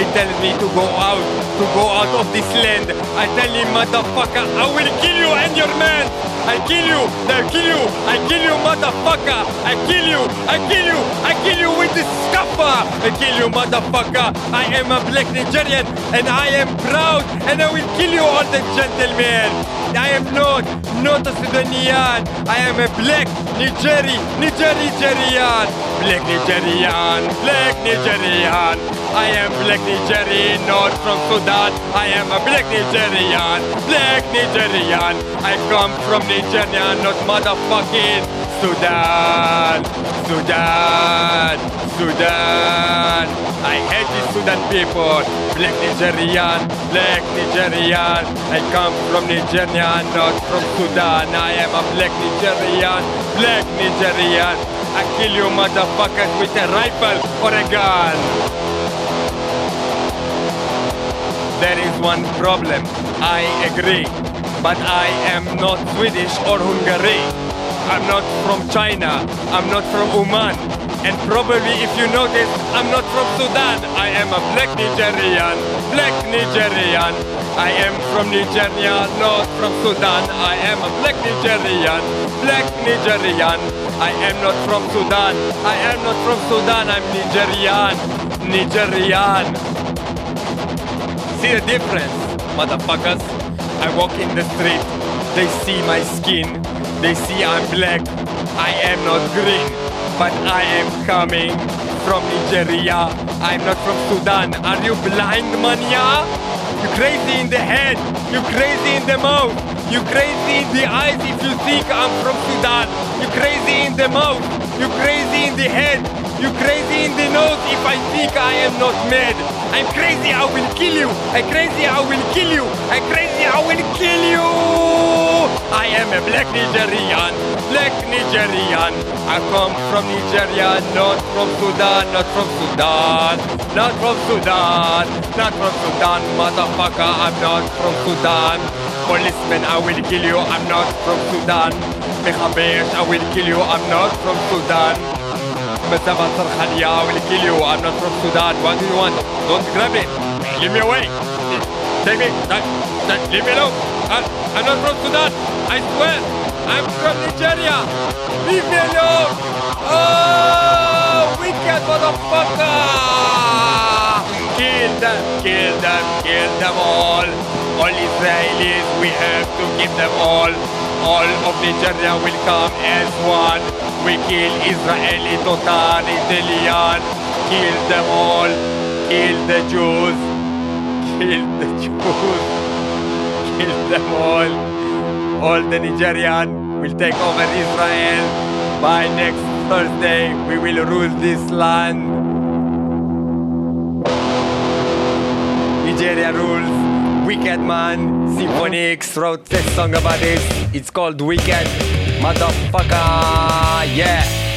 H: He tells me to go out, to go out of this land. I tell him motherfucker I will kill you and your man. I kill you, I kill you, I kill you motherfucker. I kill you, I kill you, I kill you with this scuffer. I kill you motherfucker. I am a black Nigerian and I am proud and I will kill you all the gentlemen. I am not, not a Sudanian. I am a black Nigerian, Nigerian, Nigerian, black Nigerian, black Nigerian. I am black Nigerian, not from Sudan. I am a black Nigerian, black Nigerian. I come from Nigeria, not motherfucking Sudan, Sudan, Sudan. I hate the Sudan people. Black Nigerian, black Nigerian. I come from Nigeria, not from Sudan. I am a black Nigerian, black Nigerian. I kill you motherfuckers with a rifle or a gun. There is one problem. I agree. But I am not Swedish or Hungary. I'm not from China. I'm not from Oman. And probably if you notice, I'm not from Sudan. I am a black Nigerian. Black Nigerian. I am from Nigeria, not from Sudan. I am a black Nigerian. Black Nigerian. I am not from Sudan. I am not from Sudan. I'm Nigerian. Nigerian. See the difference, motherfuckers? I walk in the street, they see my skin, they see I'm black, I am not green, but I am coming from Nigeria, I'm not from Sudan. Are you blind, mania? You crazy in the head, you crazy in the mouth, you crazy in the eyes if you think I'm from Sudan, you crazy in the mouth, you crazy in the head, you crazy in the nose if I think I am not mad. I'm crazy, I will kill you. I'm crazy, I will kill you. I'm crazy, I will kill you. I am a black Nigerian, black Nigerian. I come from Nigeria, not from Sudan, not from Sudan, not from Sudan, not from Sudan, motherfucker. I'm not from Sudan. Policeman, I will kill you. I'm not from Sudan. Mechabesh, I will kill you. I'm not from Sudan. I will kill you. I'm not from Sudan. What do you want? Don't grab it. Leave me away. Take me. Leave me alone. I'm not from Sudan. I swear. I'm from Nigeria. Leave me alone. Oh, wicked motherfucker. Kill them, kill them, kill them all. All Israelis, we have to kill them all. All of Nigeria will come as one. We kill Israeli totalitarian. Kill them all. Kill the Jews. Kill the Jews. Kill them all. All the Nigerian will take over Israel. By next Thursday, we will rule this land. Nigeria rules. Wicked Man, Symphonix wrote this song about this. It's called Wicked Motherfucker. Yeah.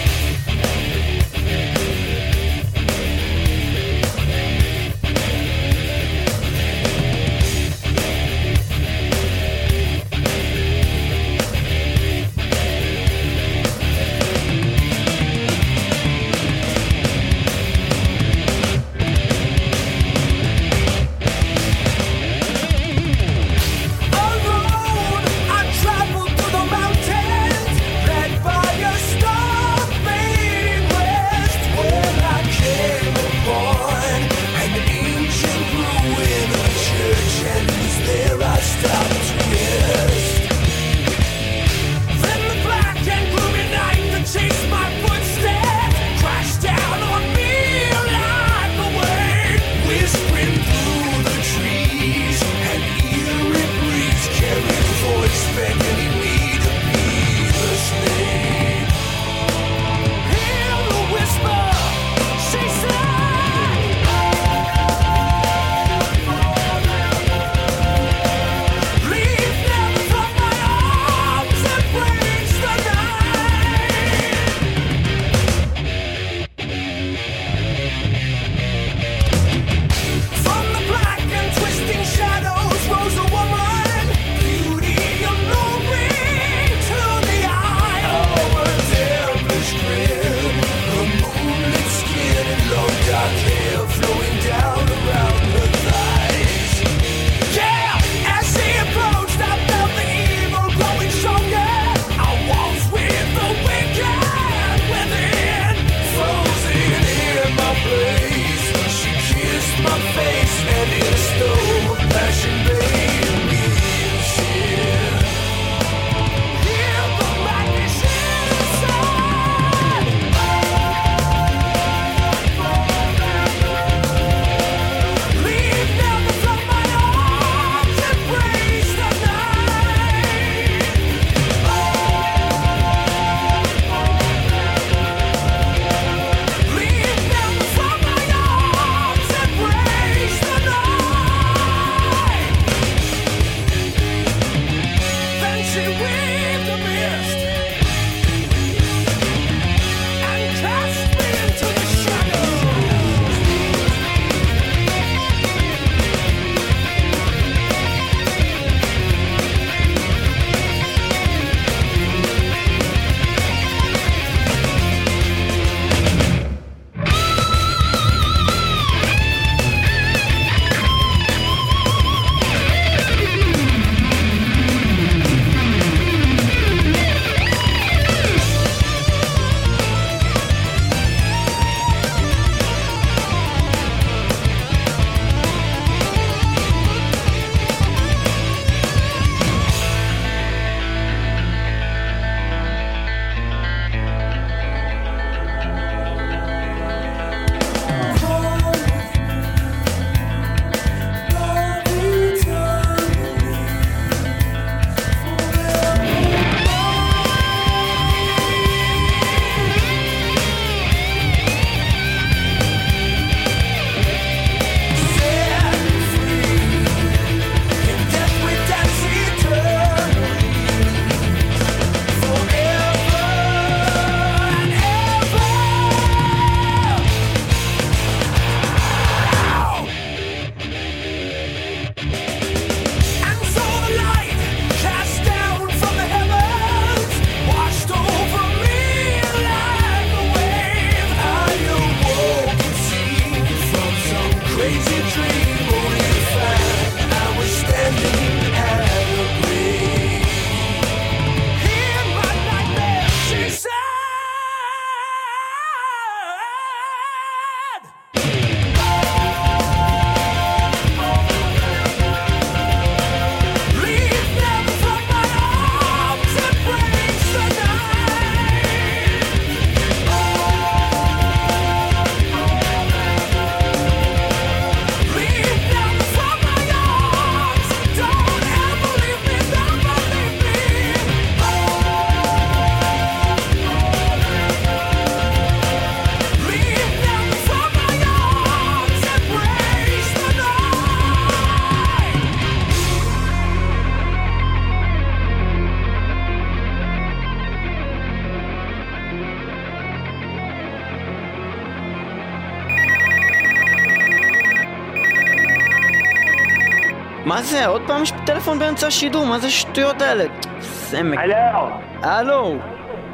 A: זה? עוד פעם יש טלפון באמצע השידור? מה זה השטויות האלה? סמק.
C: הלו,
A: הלו.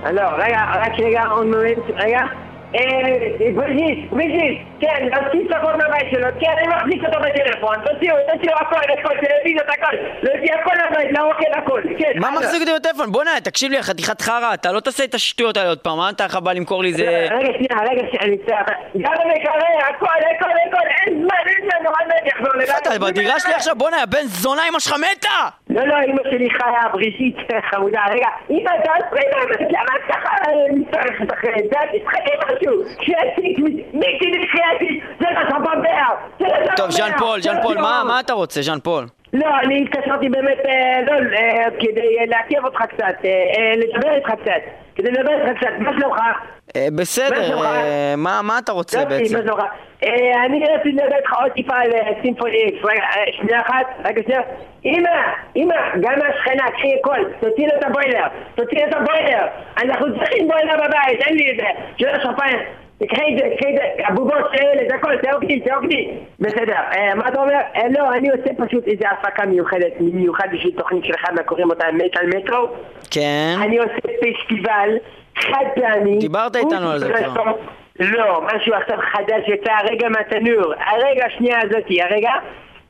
C: הלו, רגע, רק רגע, עוד מומנט, רגע. אה, בריזיס, בריזיס, כן, להוציא צפות מהבית שלו, כן, אני מחזיק אותו בטלפון, תוציאו, תוציאו הכל, הכל, טלוויזיות, הכל, להוציא הכל מהבית, לאוכל, הכל, כן.
A: מה. מחזיק אותי בטלפון? בוא'נה, תקשיב לי, חתיכת חרא, אתה לא תעשה את השטויות האלה עוד פעם, מה אתה בא למכור לי איזה...
C: רגע, שנייה, רגע, שנייה. גם המקרר, הכל, הכל, הכל, אין זמן, אין זמן, מת יחזור לבד.
A: אתה בדירה שלי עכשיו? בוא'נה, יא בן זונה, אמא שלך מתה!
C: לא, לא, אמא שלי חיה, בריזית, חמודה, רגע, אמא, אתה אל תפריע, למה את ככה מצטרכת אחרי זה? תשחקי משהו, שיציק, מיקי נחייתי, לא סבבה, זה לא סבבה.
A: טוב, ז'אן פול, ז'אן פול, מה מה אתה רוצה, ז'אן פול?
C: לא, אני התקשרתי באמת, אה, לא, אה, כדי אה, לעכב אותך קצת, לדבר איתך קצת, כדי לדבר איתך קצת, מה שלומך? מה
A: בסדר, מה מה אתה רוצה
C: יופי,
A: בעצם?
C: מה אני רציתי לדבר איתך עוד טיפה על סימפוני איקס, שנייה אחת, רגע שנייה. אמא, אמא, גם השכנה, קחי הכל, תוציא לו את הבוילר, תוציא לו את הבוילר. אנחנו צריכים בוילר בבית, אין לי את זה, של השפיים. תקחי את זה, תקחי את זה, הבובות האלה, זה הכל, תעוקדי, תעוקדי. בסדר, אה, מה אתה אומר? אה, לא, אני עושה פשוט איזה הפקה מיוחדת, במיוחד בשביל תוכנית שלך, מה קוראים אותה מטאל מטרו.
A: כן?
C: אני עושה פסטיבל חד פעמי.
A: דיברת איתנו על זה כבר.
C: לא, משהו עכשיו חדש יצא הרגע מהתנור. הרגע השנייה הזאתי, הרגע,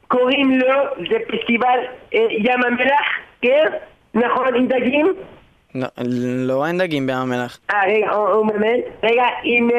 C: קוראים לו, זה פסטיבל אה, ים המלח, כן? נכון, עם דגים?
A: לא, לא, אין דגים בים המלח.
C: אה, רגע, הוא באמת? רגע, עם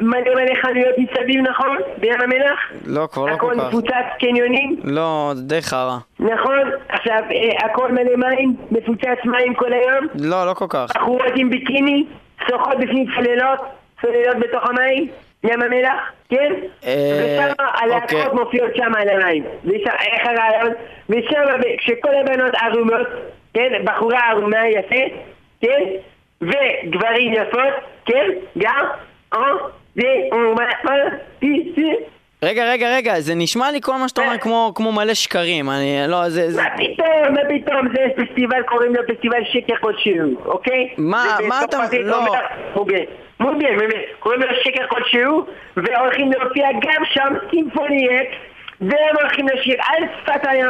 C: מלא מלא חנויות מסביב, נכון? בים המלח?
A: לא, כבר לא
C: הכל
A: כל כך.
C: מפוצץ קניונים?
A: לא, זה די חרא.
C: נכון? עכשיו, אה, הכל מלא מים? מפוצץ מים כל היום?
A: לא, לא כל כך.
C: בחורות עם ביקיני? שוחות בפנים צוללות? צוללות בתוך המים? ים המלח? כן?
A: אה,
C: ושם הלהקות
A: אוקיי.
C: מופיעות שם על המים. איך הרעיון? ושם, כשכל הבנות ערומות, כן? בחורה ערומה יפה, כן? וגברים יפות, כן? גם? אה? פי.
A: רגע, רגע, רגע, זה נשמע לי כל מה שאתה אומר כמו, כמו מלא שקרים. אני, לא, זה... זה...
C: מה פתאום, מה פתאום, זה פסטיבל, קוראים לו פסטיבל שקר כלשהו, אוקיי?
A: מה- מה אתה- לא.
C: אומר, מוביל, קוראים לו שקר כלשהו, והולכים להופיע גם שם סימפוניית, והם הולכים לשיר על שפת הים,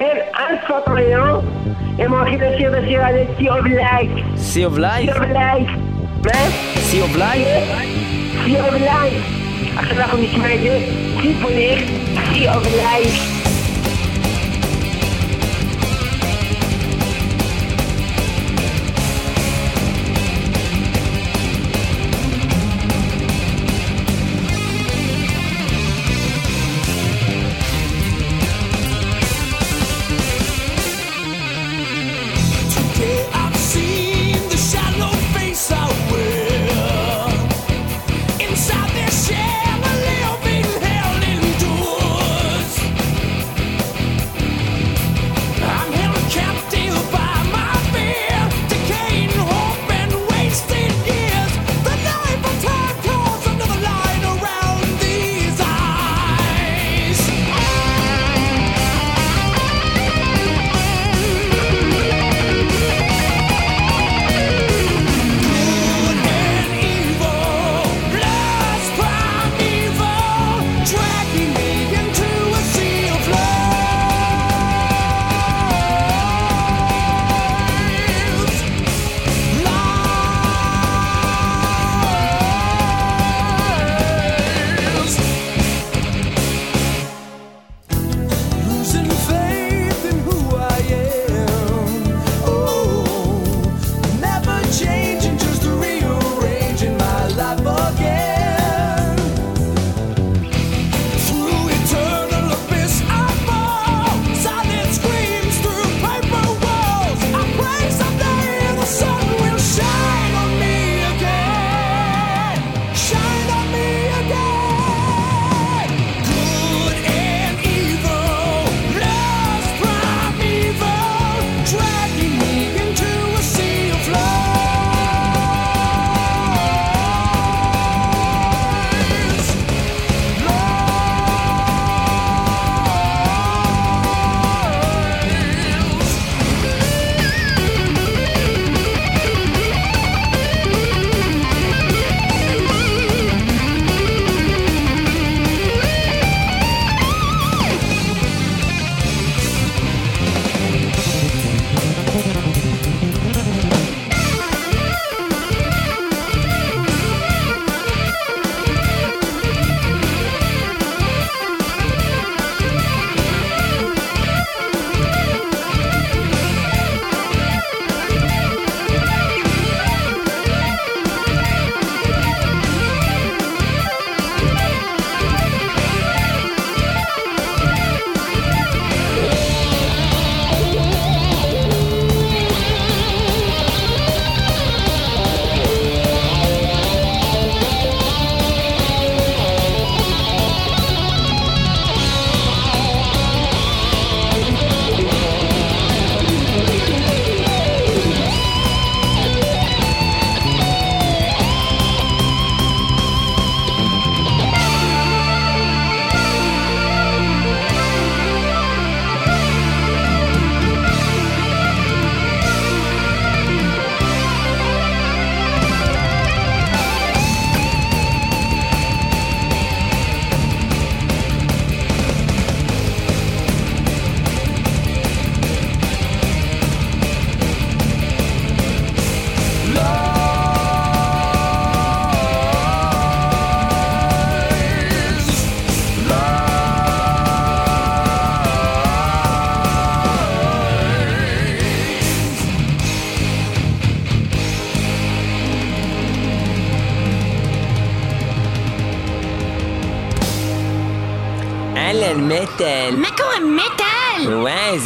C: הם על שפת הים, הם הולכים לשיר את השיר הזה, Sea of Light,
A: Sea of Life?
C: Sea of Light, מה?
A: Sea of Life?
C: Sea of Light. עכשיו אנחנו נשמע את זה, סימפוניית, Sea of Light.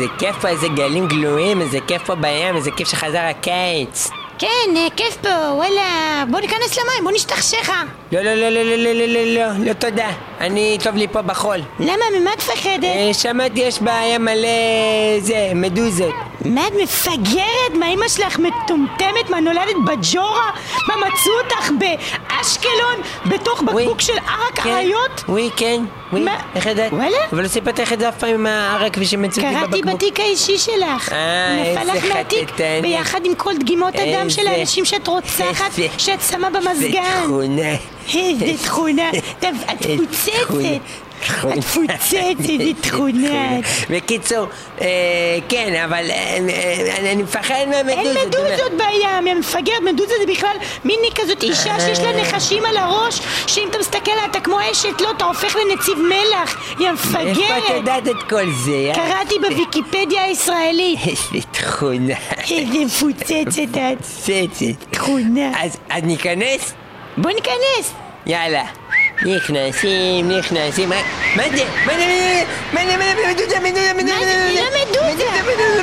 F: איזה כיף פה, איזה גלים גלויים, איזה כיף פה בים, איזה כיף שחזר הקיץ.
I: כן, אה, כיף פה, וואלה, בוא ניכנס למים, בוא נשתכשך.
F: לא, לא, לא, לא, לא, לא, לא, לא, לא, לא תודה. אני, טוב לי פה בחול.
I: למה, ממה את מפחדת?
F: אה, שמעתי יש בעיה מלא... זה, מדוזות.
I: מה את מפגרת? מה אמא שלך מטומטמת? מה נולדת בג'ורה? מה מצאו אותך באשקלון? בתוך בקבוק של ערק
F: כן,
I: אריות?
F: וואי, כן, וואי? איך ידעת?
I: וואלה?
F: אבל לא סיפרתי לך את זה אף פעם עם הערק ושמצאתי
I: קראתי
F: בבקבוק.
I: בתיק האישי שלך.
F: אה,
I: נפל
F: איזה
I: לך מהתיק. ביחד עם כל דגימות הדם של
F: איזה-
I: האנשים שאת רוצחת,
F: איזה-
I: שאת שמה
F: זה
I: במזגן.
F: תכונה.
I: איזה תכונה. את
F: איזה
I: מפוצצת. מפוצצת, איזה תכונה.
F: בקיצור, אה, כן, אבל אה, אה, אני מפחד מהמדוזות.
I: אין מדוזות בים, יא מפגרת, מדוזה זה בכלל מיני כזאת אישה שיש לה נחשים על הראש, שאם אתה מסתכל עליה אתה כמו אשת לא, אתה הופך לנציב מלח, יא
F: איפה את
I: מפגרת.
F: יודעת את כל זה?
I: קראתי בוויקיפדיה הישראלית.
F: איזה תכונה.
I: איזה מפוצצת את.
F: צצת.
I: תכונה.
F: אז ניכנס?
I: בוא ניכנס.
F: יאללה. נכנסים, נכנסים. מה מה זה? מה זה? מה זה? מה זה? מדודה, מדודה, מדודה.
I: מה זה? זה לא מדוזה.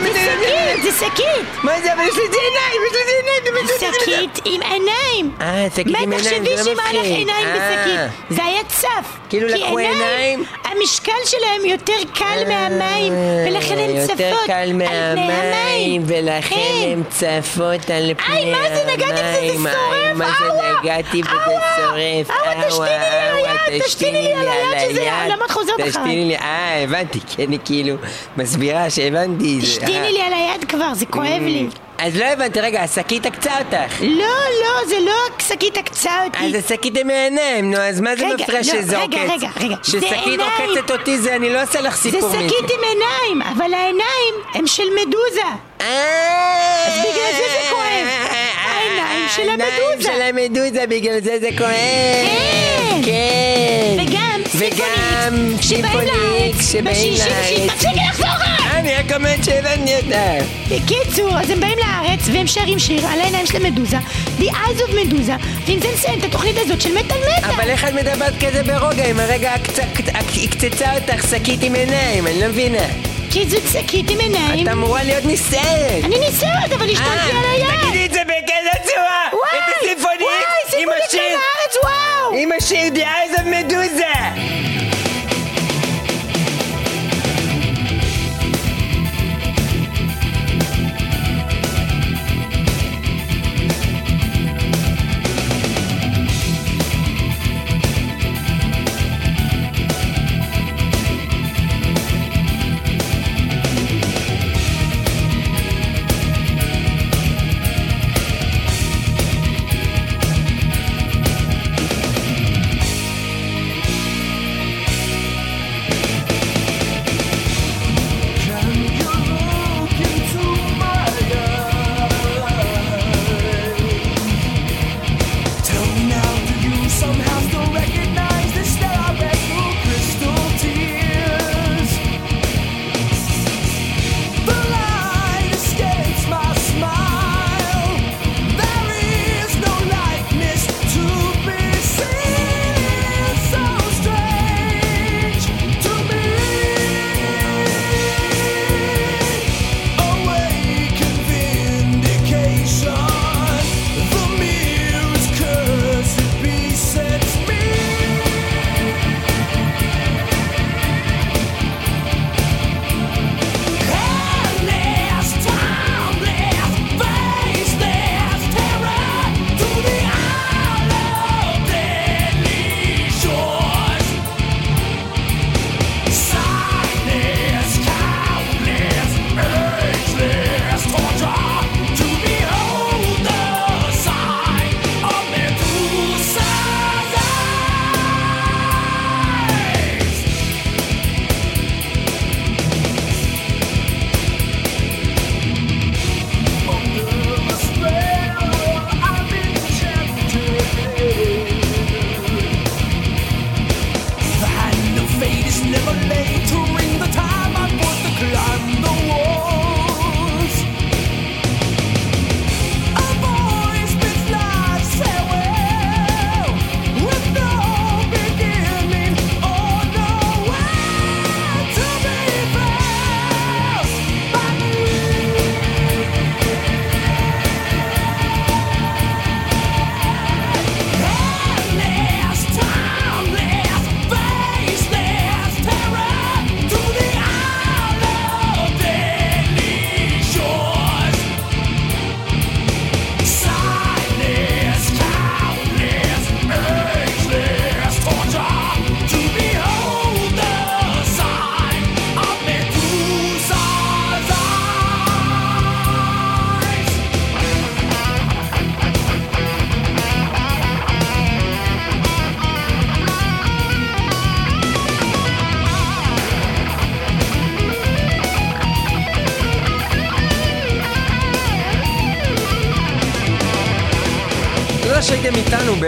I: זה שקית, זה שקית.
F: מה זה? אבל יש לזה עיניים, יש לזה עיניים. מדודה, מדודה.
I: שקית עם עיניים.
F: אה, שקית עם
I: מה
F: עיניים,
I: תחשבי
F: זה
I: שאם
F: לא
I: היה לך
F: מפחיד.
I: עיניים
F: אה.
I: בשקית? זה היה צף.
F: כאילו לקחו עיניים?
I: המשקל שלהם יותר קל מהמים, ולכן הן צפות.
F: יותר קל מהמים,
I: המים.
F: ולכן
I: כן.
F: הן צפות על פני המים.
I: איי, מה זה? נגעתי בזה, זה שורף,
F: מה זה
I: אאווה,
F: נגעתי בזה
I: אאווה,
F: שורף?
I: אאווה, היד, תשתיני לי על היד שזה- למה את חוזרת אחריי?
F: תשתיני לי, אה, הבנתי, כי אני כאילו מסבירה שהבנתי. זה-
I: תשתיני
F: אה.
I: לי על היד כבר, זה כואב לי.
F: אז לא הבנתי, רגע, השקית עקצה אותך.
I: לא, לא, זה לא שקית עקצה אותי.
F: אז השקית עם העיניים, נו, אז מה זה
I: רגע,
F: מפריע
I: לא,
F: שזה
I: רגע,
F: עוקץ?
I: רגע, רגע, זה
F: ששקית
I: עיניים.
F: עוקצת אותי זה, אני לא עושה לך
I: זה
F: סיפור מזה.
I: שקית עם עיניים, אבל העיניים הם של מדוזה.
F: אז
I: בגלל זה זה של המדוזה.
F: העיניים של המדוזה, בגלל זה זה כואב.
I: כן.
F: כן.
I: וגם
F: וגם
I: סימפוניקס, שבאים לארץ, ושישים,
F: לארץ.
I: תפסיקי לחזור רק!
F: אני רק אומרת שהבנתי אותך.
I: בקיצור, אז הם באים לארץ והם שרים שיר על העיניים של המדוזה, The Eyes of מדוזה, ועם זה נסיים את התוכנית הזאת של מטאל מטאל.
F: אבל איך את מדברת כזה ברוגע אם הרגע הקצ- הקצצה אותך שקית עם עיניים, אני לא מבינה.
I: זאת שקית עם עיניים.
F: את אמורה להיות נסערת.
I: אני נסערת, אבל השתלתי על היד.
F: אה, תגידי את זה בכזה צורה!
I: וואי,
F: את
I: וואי,
F: עם
I: סימפוניקס
F: השיר,
I: מהארץ, וואו!
F: עם השיר The Eyes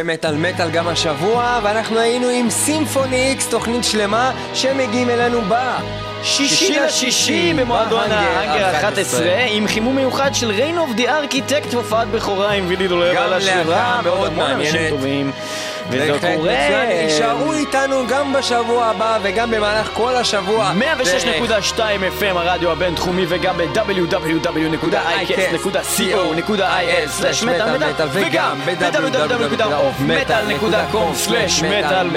B: במטאל מטאל גם השבוע, ואנחנו היינו עם סימפוני איקס, תוכנית שלמה, שמגיעים אלינו ב...
A: שישי לשישי במועדון האנגר 11 עם חימום מיוחד של ריין אוף די ארכיטקט הופעת בכורה עם וילי דולר
B: גם
A: על השירה
B: להקה מאוד מעניינת.
A: וזה קורה.
B: יישארו איתנו גם בשבוע הבא וגם במהלך כל השבוע.
A: 106.2 FM הרדיו הבינתחומי וגם ב-www.icast.co.il/מטאל וגם ב-www.offmetal.com/מטאל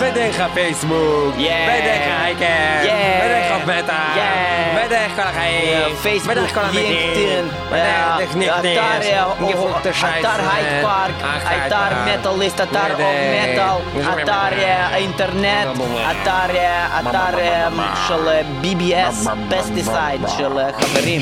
B: ודרך הפייסבוק. ודרך האייקר. ודרך אוף מטאל,
A: Yeah.
B: ודרך כל החיים, ודרך כל המתים, ודרך ניקנס,
A: אתר הייד פארק, אתר מטאליסט, אתר אוף מטאל, אתר אה, אינטרנט, אתר אה, אתר אה, של אה, BBS, פסטיסייד של אה, חברים.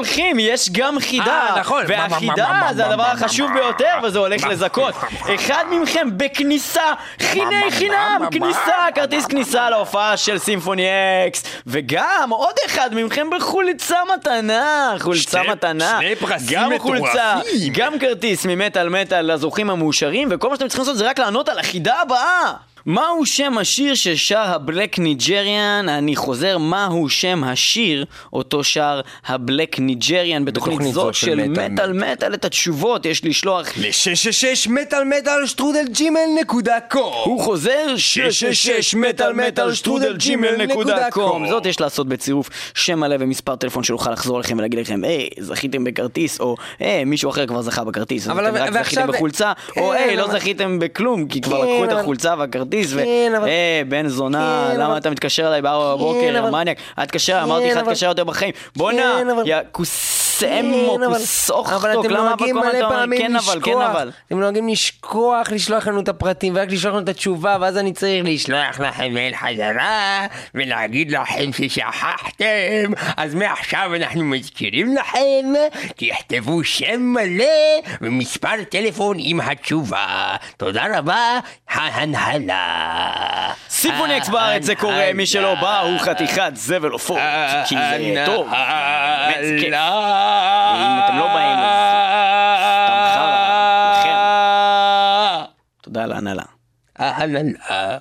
A: הולכים? יש גם חידה.
B: אה, נכון.
A: והחידה זה הדבר החשוב ביותר, וזה הולך לזכות. אחד מכם בכניסה, חיני חינם, כניסה, כרטיס כניסה להופעה של Symphony X. וגם עוד אחד מכם בחולצה מתנה, חולצה מתנה.
B: שני פרסים מטורפים.
A: גם כרטיס ממטאל מטאל לזוכים המאושרים, וכל מה שאתם צריכים לעשות זה רק לענות על החידה הבאה. מהו שם השיר ששר ה Black Nigerian? אני חוזר, מהו שם השיר אותו שר ה Black Nigerian בתוכנית
B: בתוכנית
A: זאת של
B: מטאל
A: מטאל את התשובות יש לשלוח
B: ל-666 מטאל מטאל שטרודל Gmail נקודה com.
A: הוא חוזר 666 מטאל מטאל שטרודל Gmail נקודה com זאת יש לעשות בצירוף שם מלא ומספר טלפון שנוכל לחזור לכם ולהגיד לכם היי זכיתם בכרטיס או היי מישהו אחר כבר זכה בכרטיס אז
B: אבל-
A: אתם רק זכיתם בחולצה או
B: כן,
A: היי לא זכיתם בכלום כי כבר
B: כן,
A: לקחו את החולצה והכרטיס
B: כן, אבל-
A: והי בן זונה
B: כן,
A: למה אתה מתקשר אליי בארבע
B: כן,
A: בבוקר מניאק אל תתקשר אמרתי לך
B: כן,
A: אל תתקשר יותר בחיים. בואנה
B: כן,
A: יא כוסמו
B: כן, אבל- אתם
A: למה
B: נוהגים מלא
A: אתה אומר
B: פעמים
A: כן אבל כן
B: לשכוח.
A: אבל.
B: אתם נוהגים לשכוח לשלוח לנו את הפרטים ורק לשלוח לנו את התשובה ואז אני צריך לשלוח לכם מייל חזרה ולהגיד לכם ששכחתם. אז מעכשיו אנחנו מזכירים לכם תכתבו שם מלא ומספר טלפון עם התשובה. תודה רבה ההנהלה
A: סימפוני אקס בארץ זה קורה, מי שלא בא הוא חתיכת זבל עופות, כי זה טוב, באמת. ואם אתם לא באים, אז סתם חרא, לכן. תודה על ההנהלה.
B: ההנהלה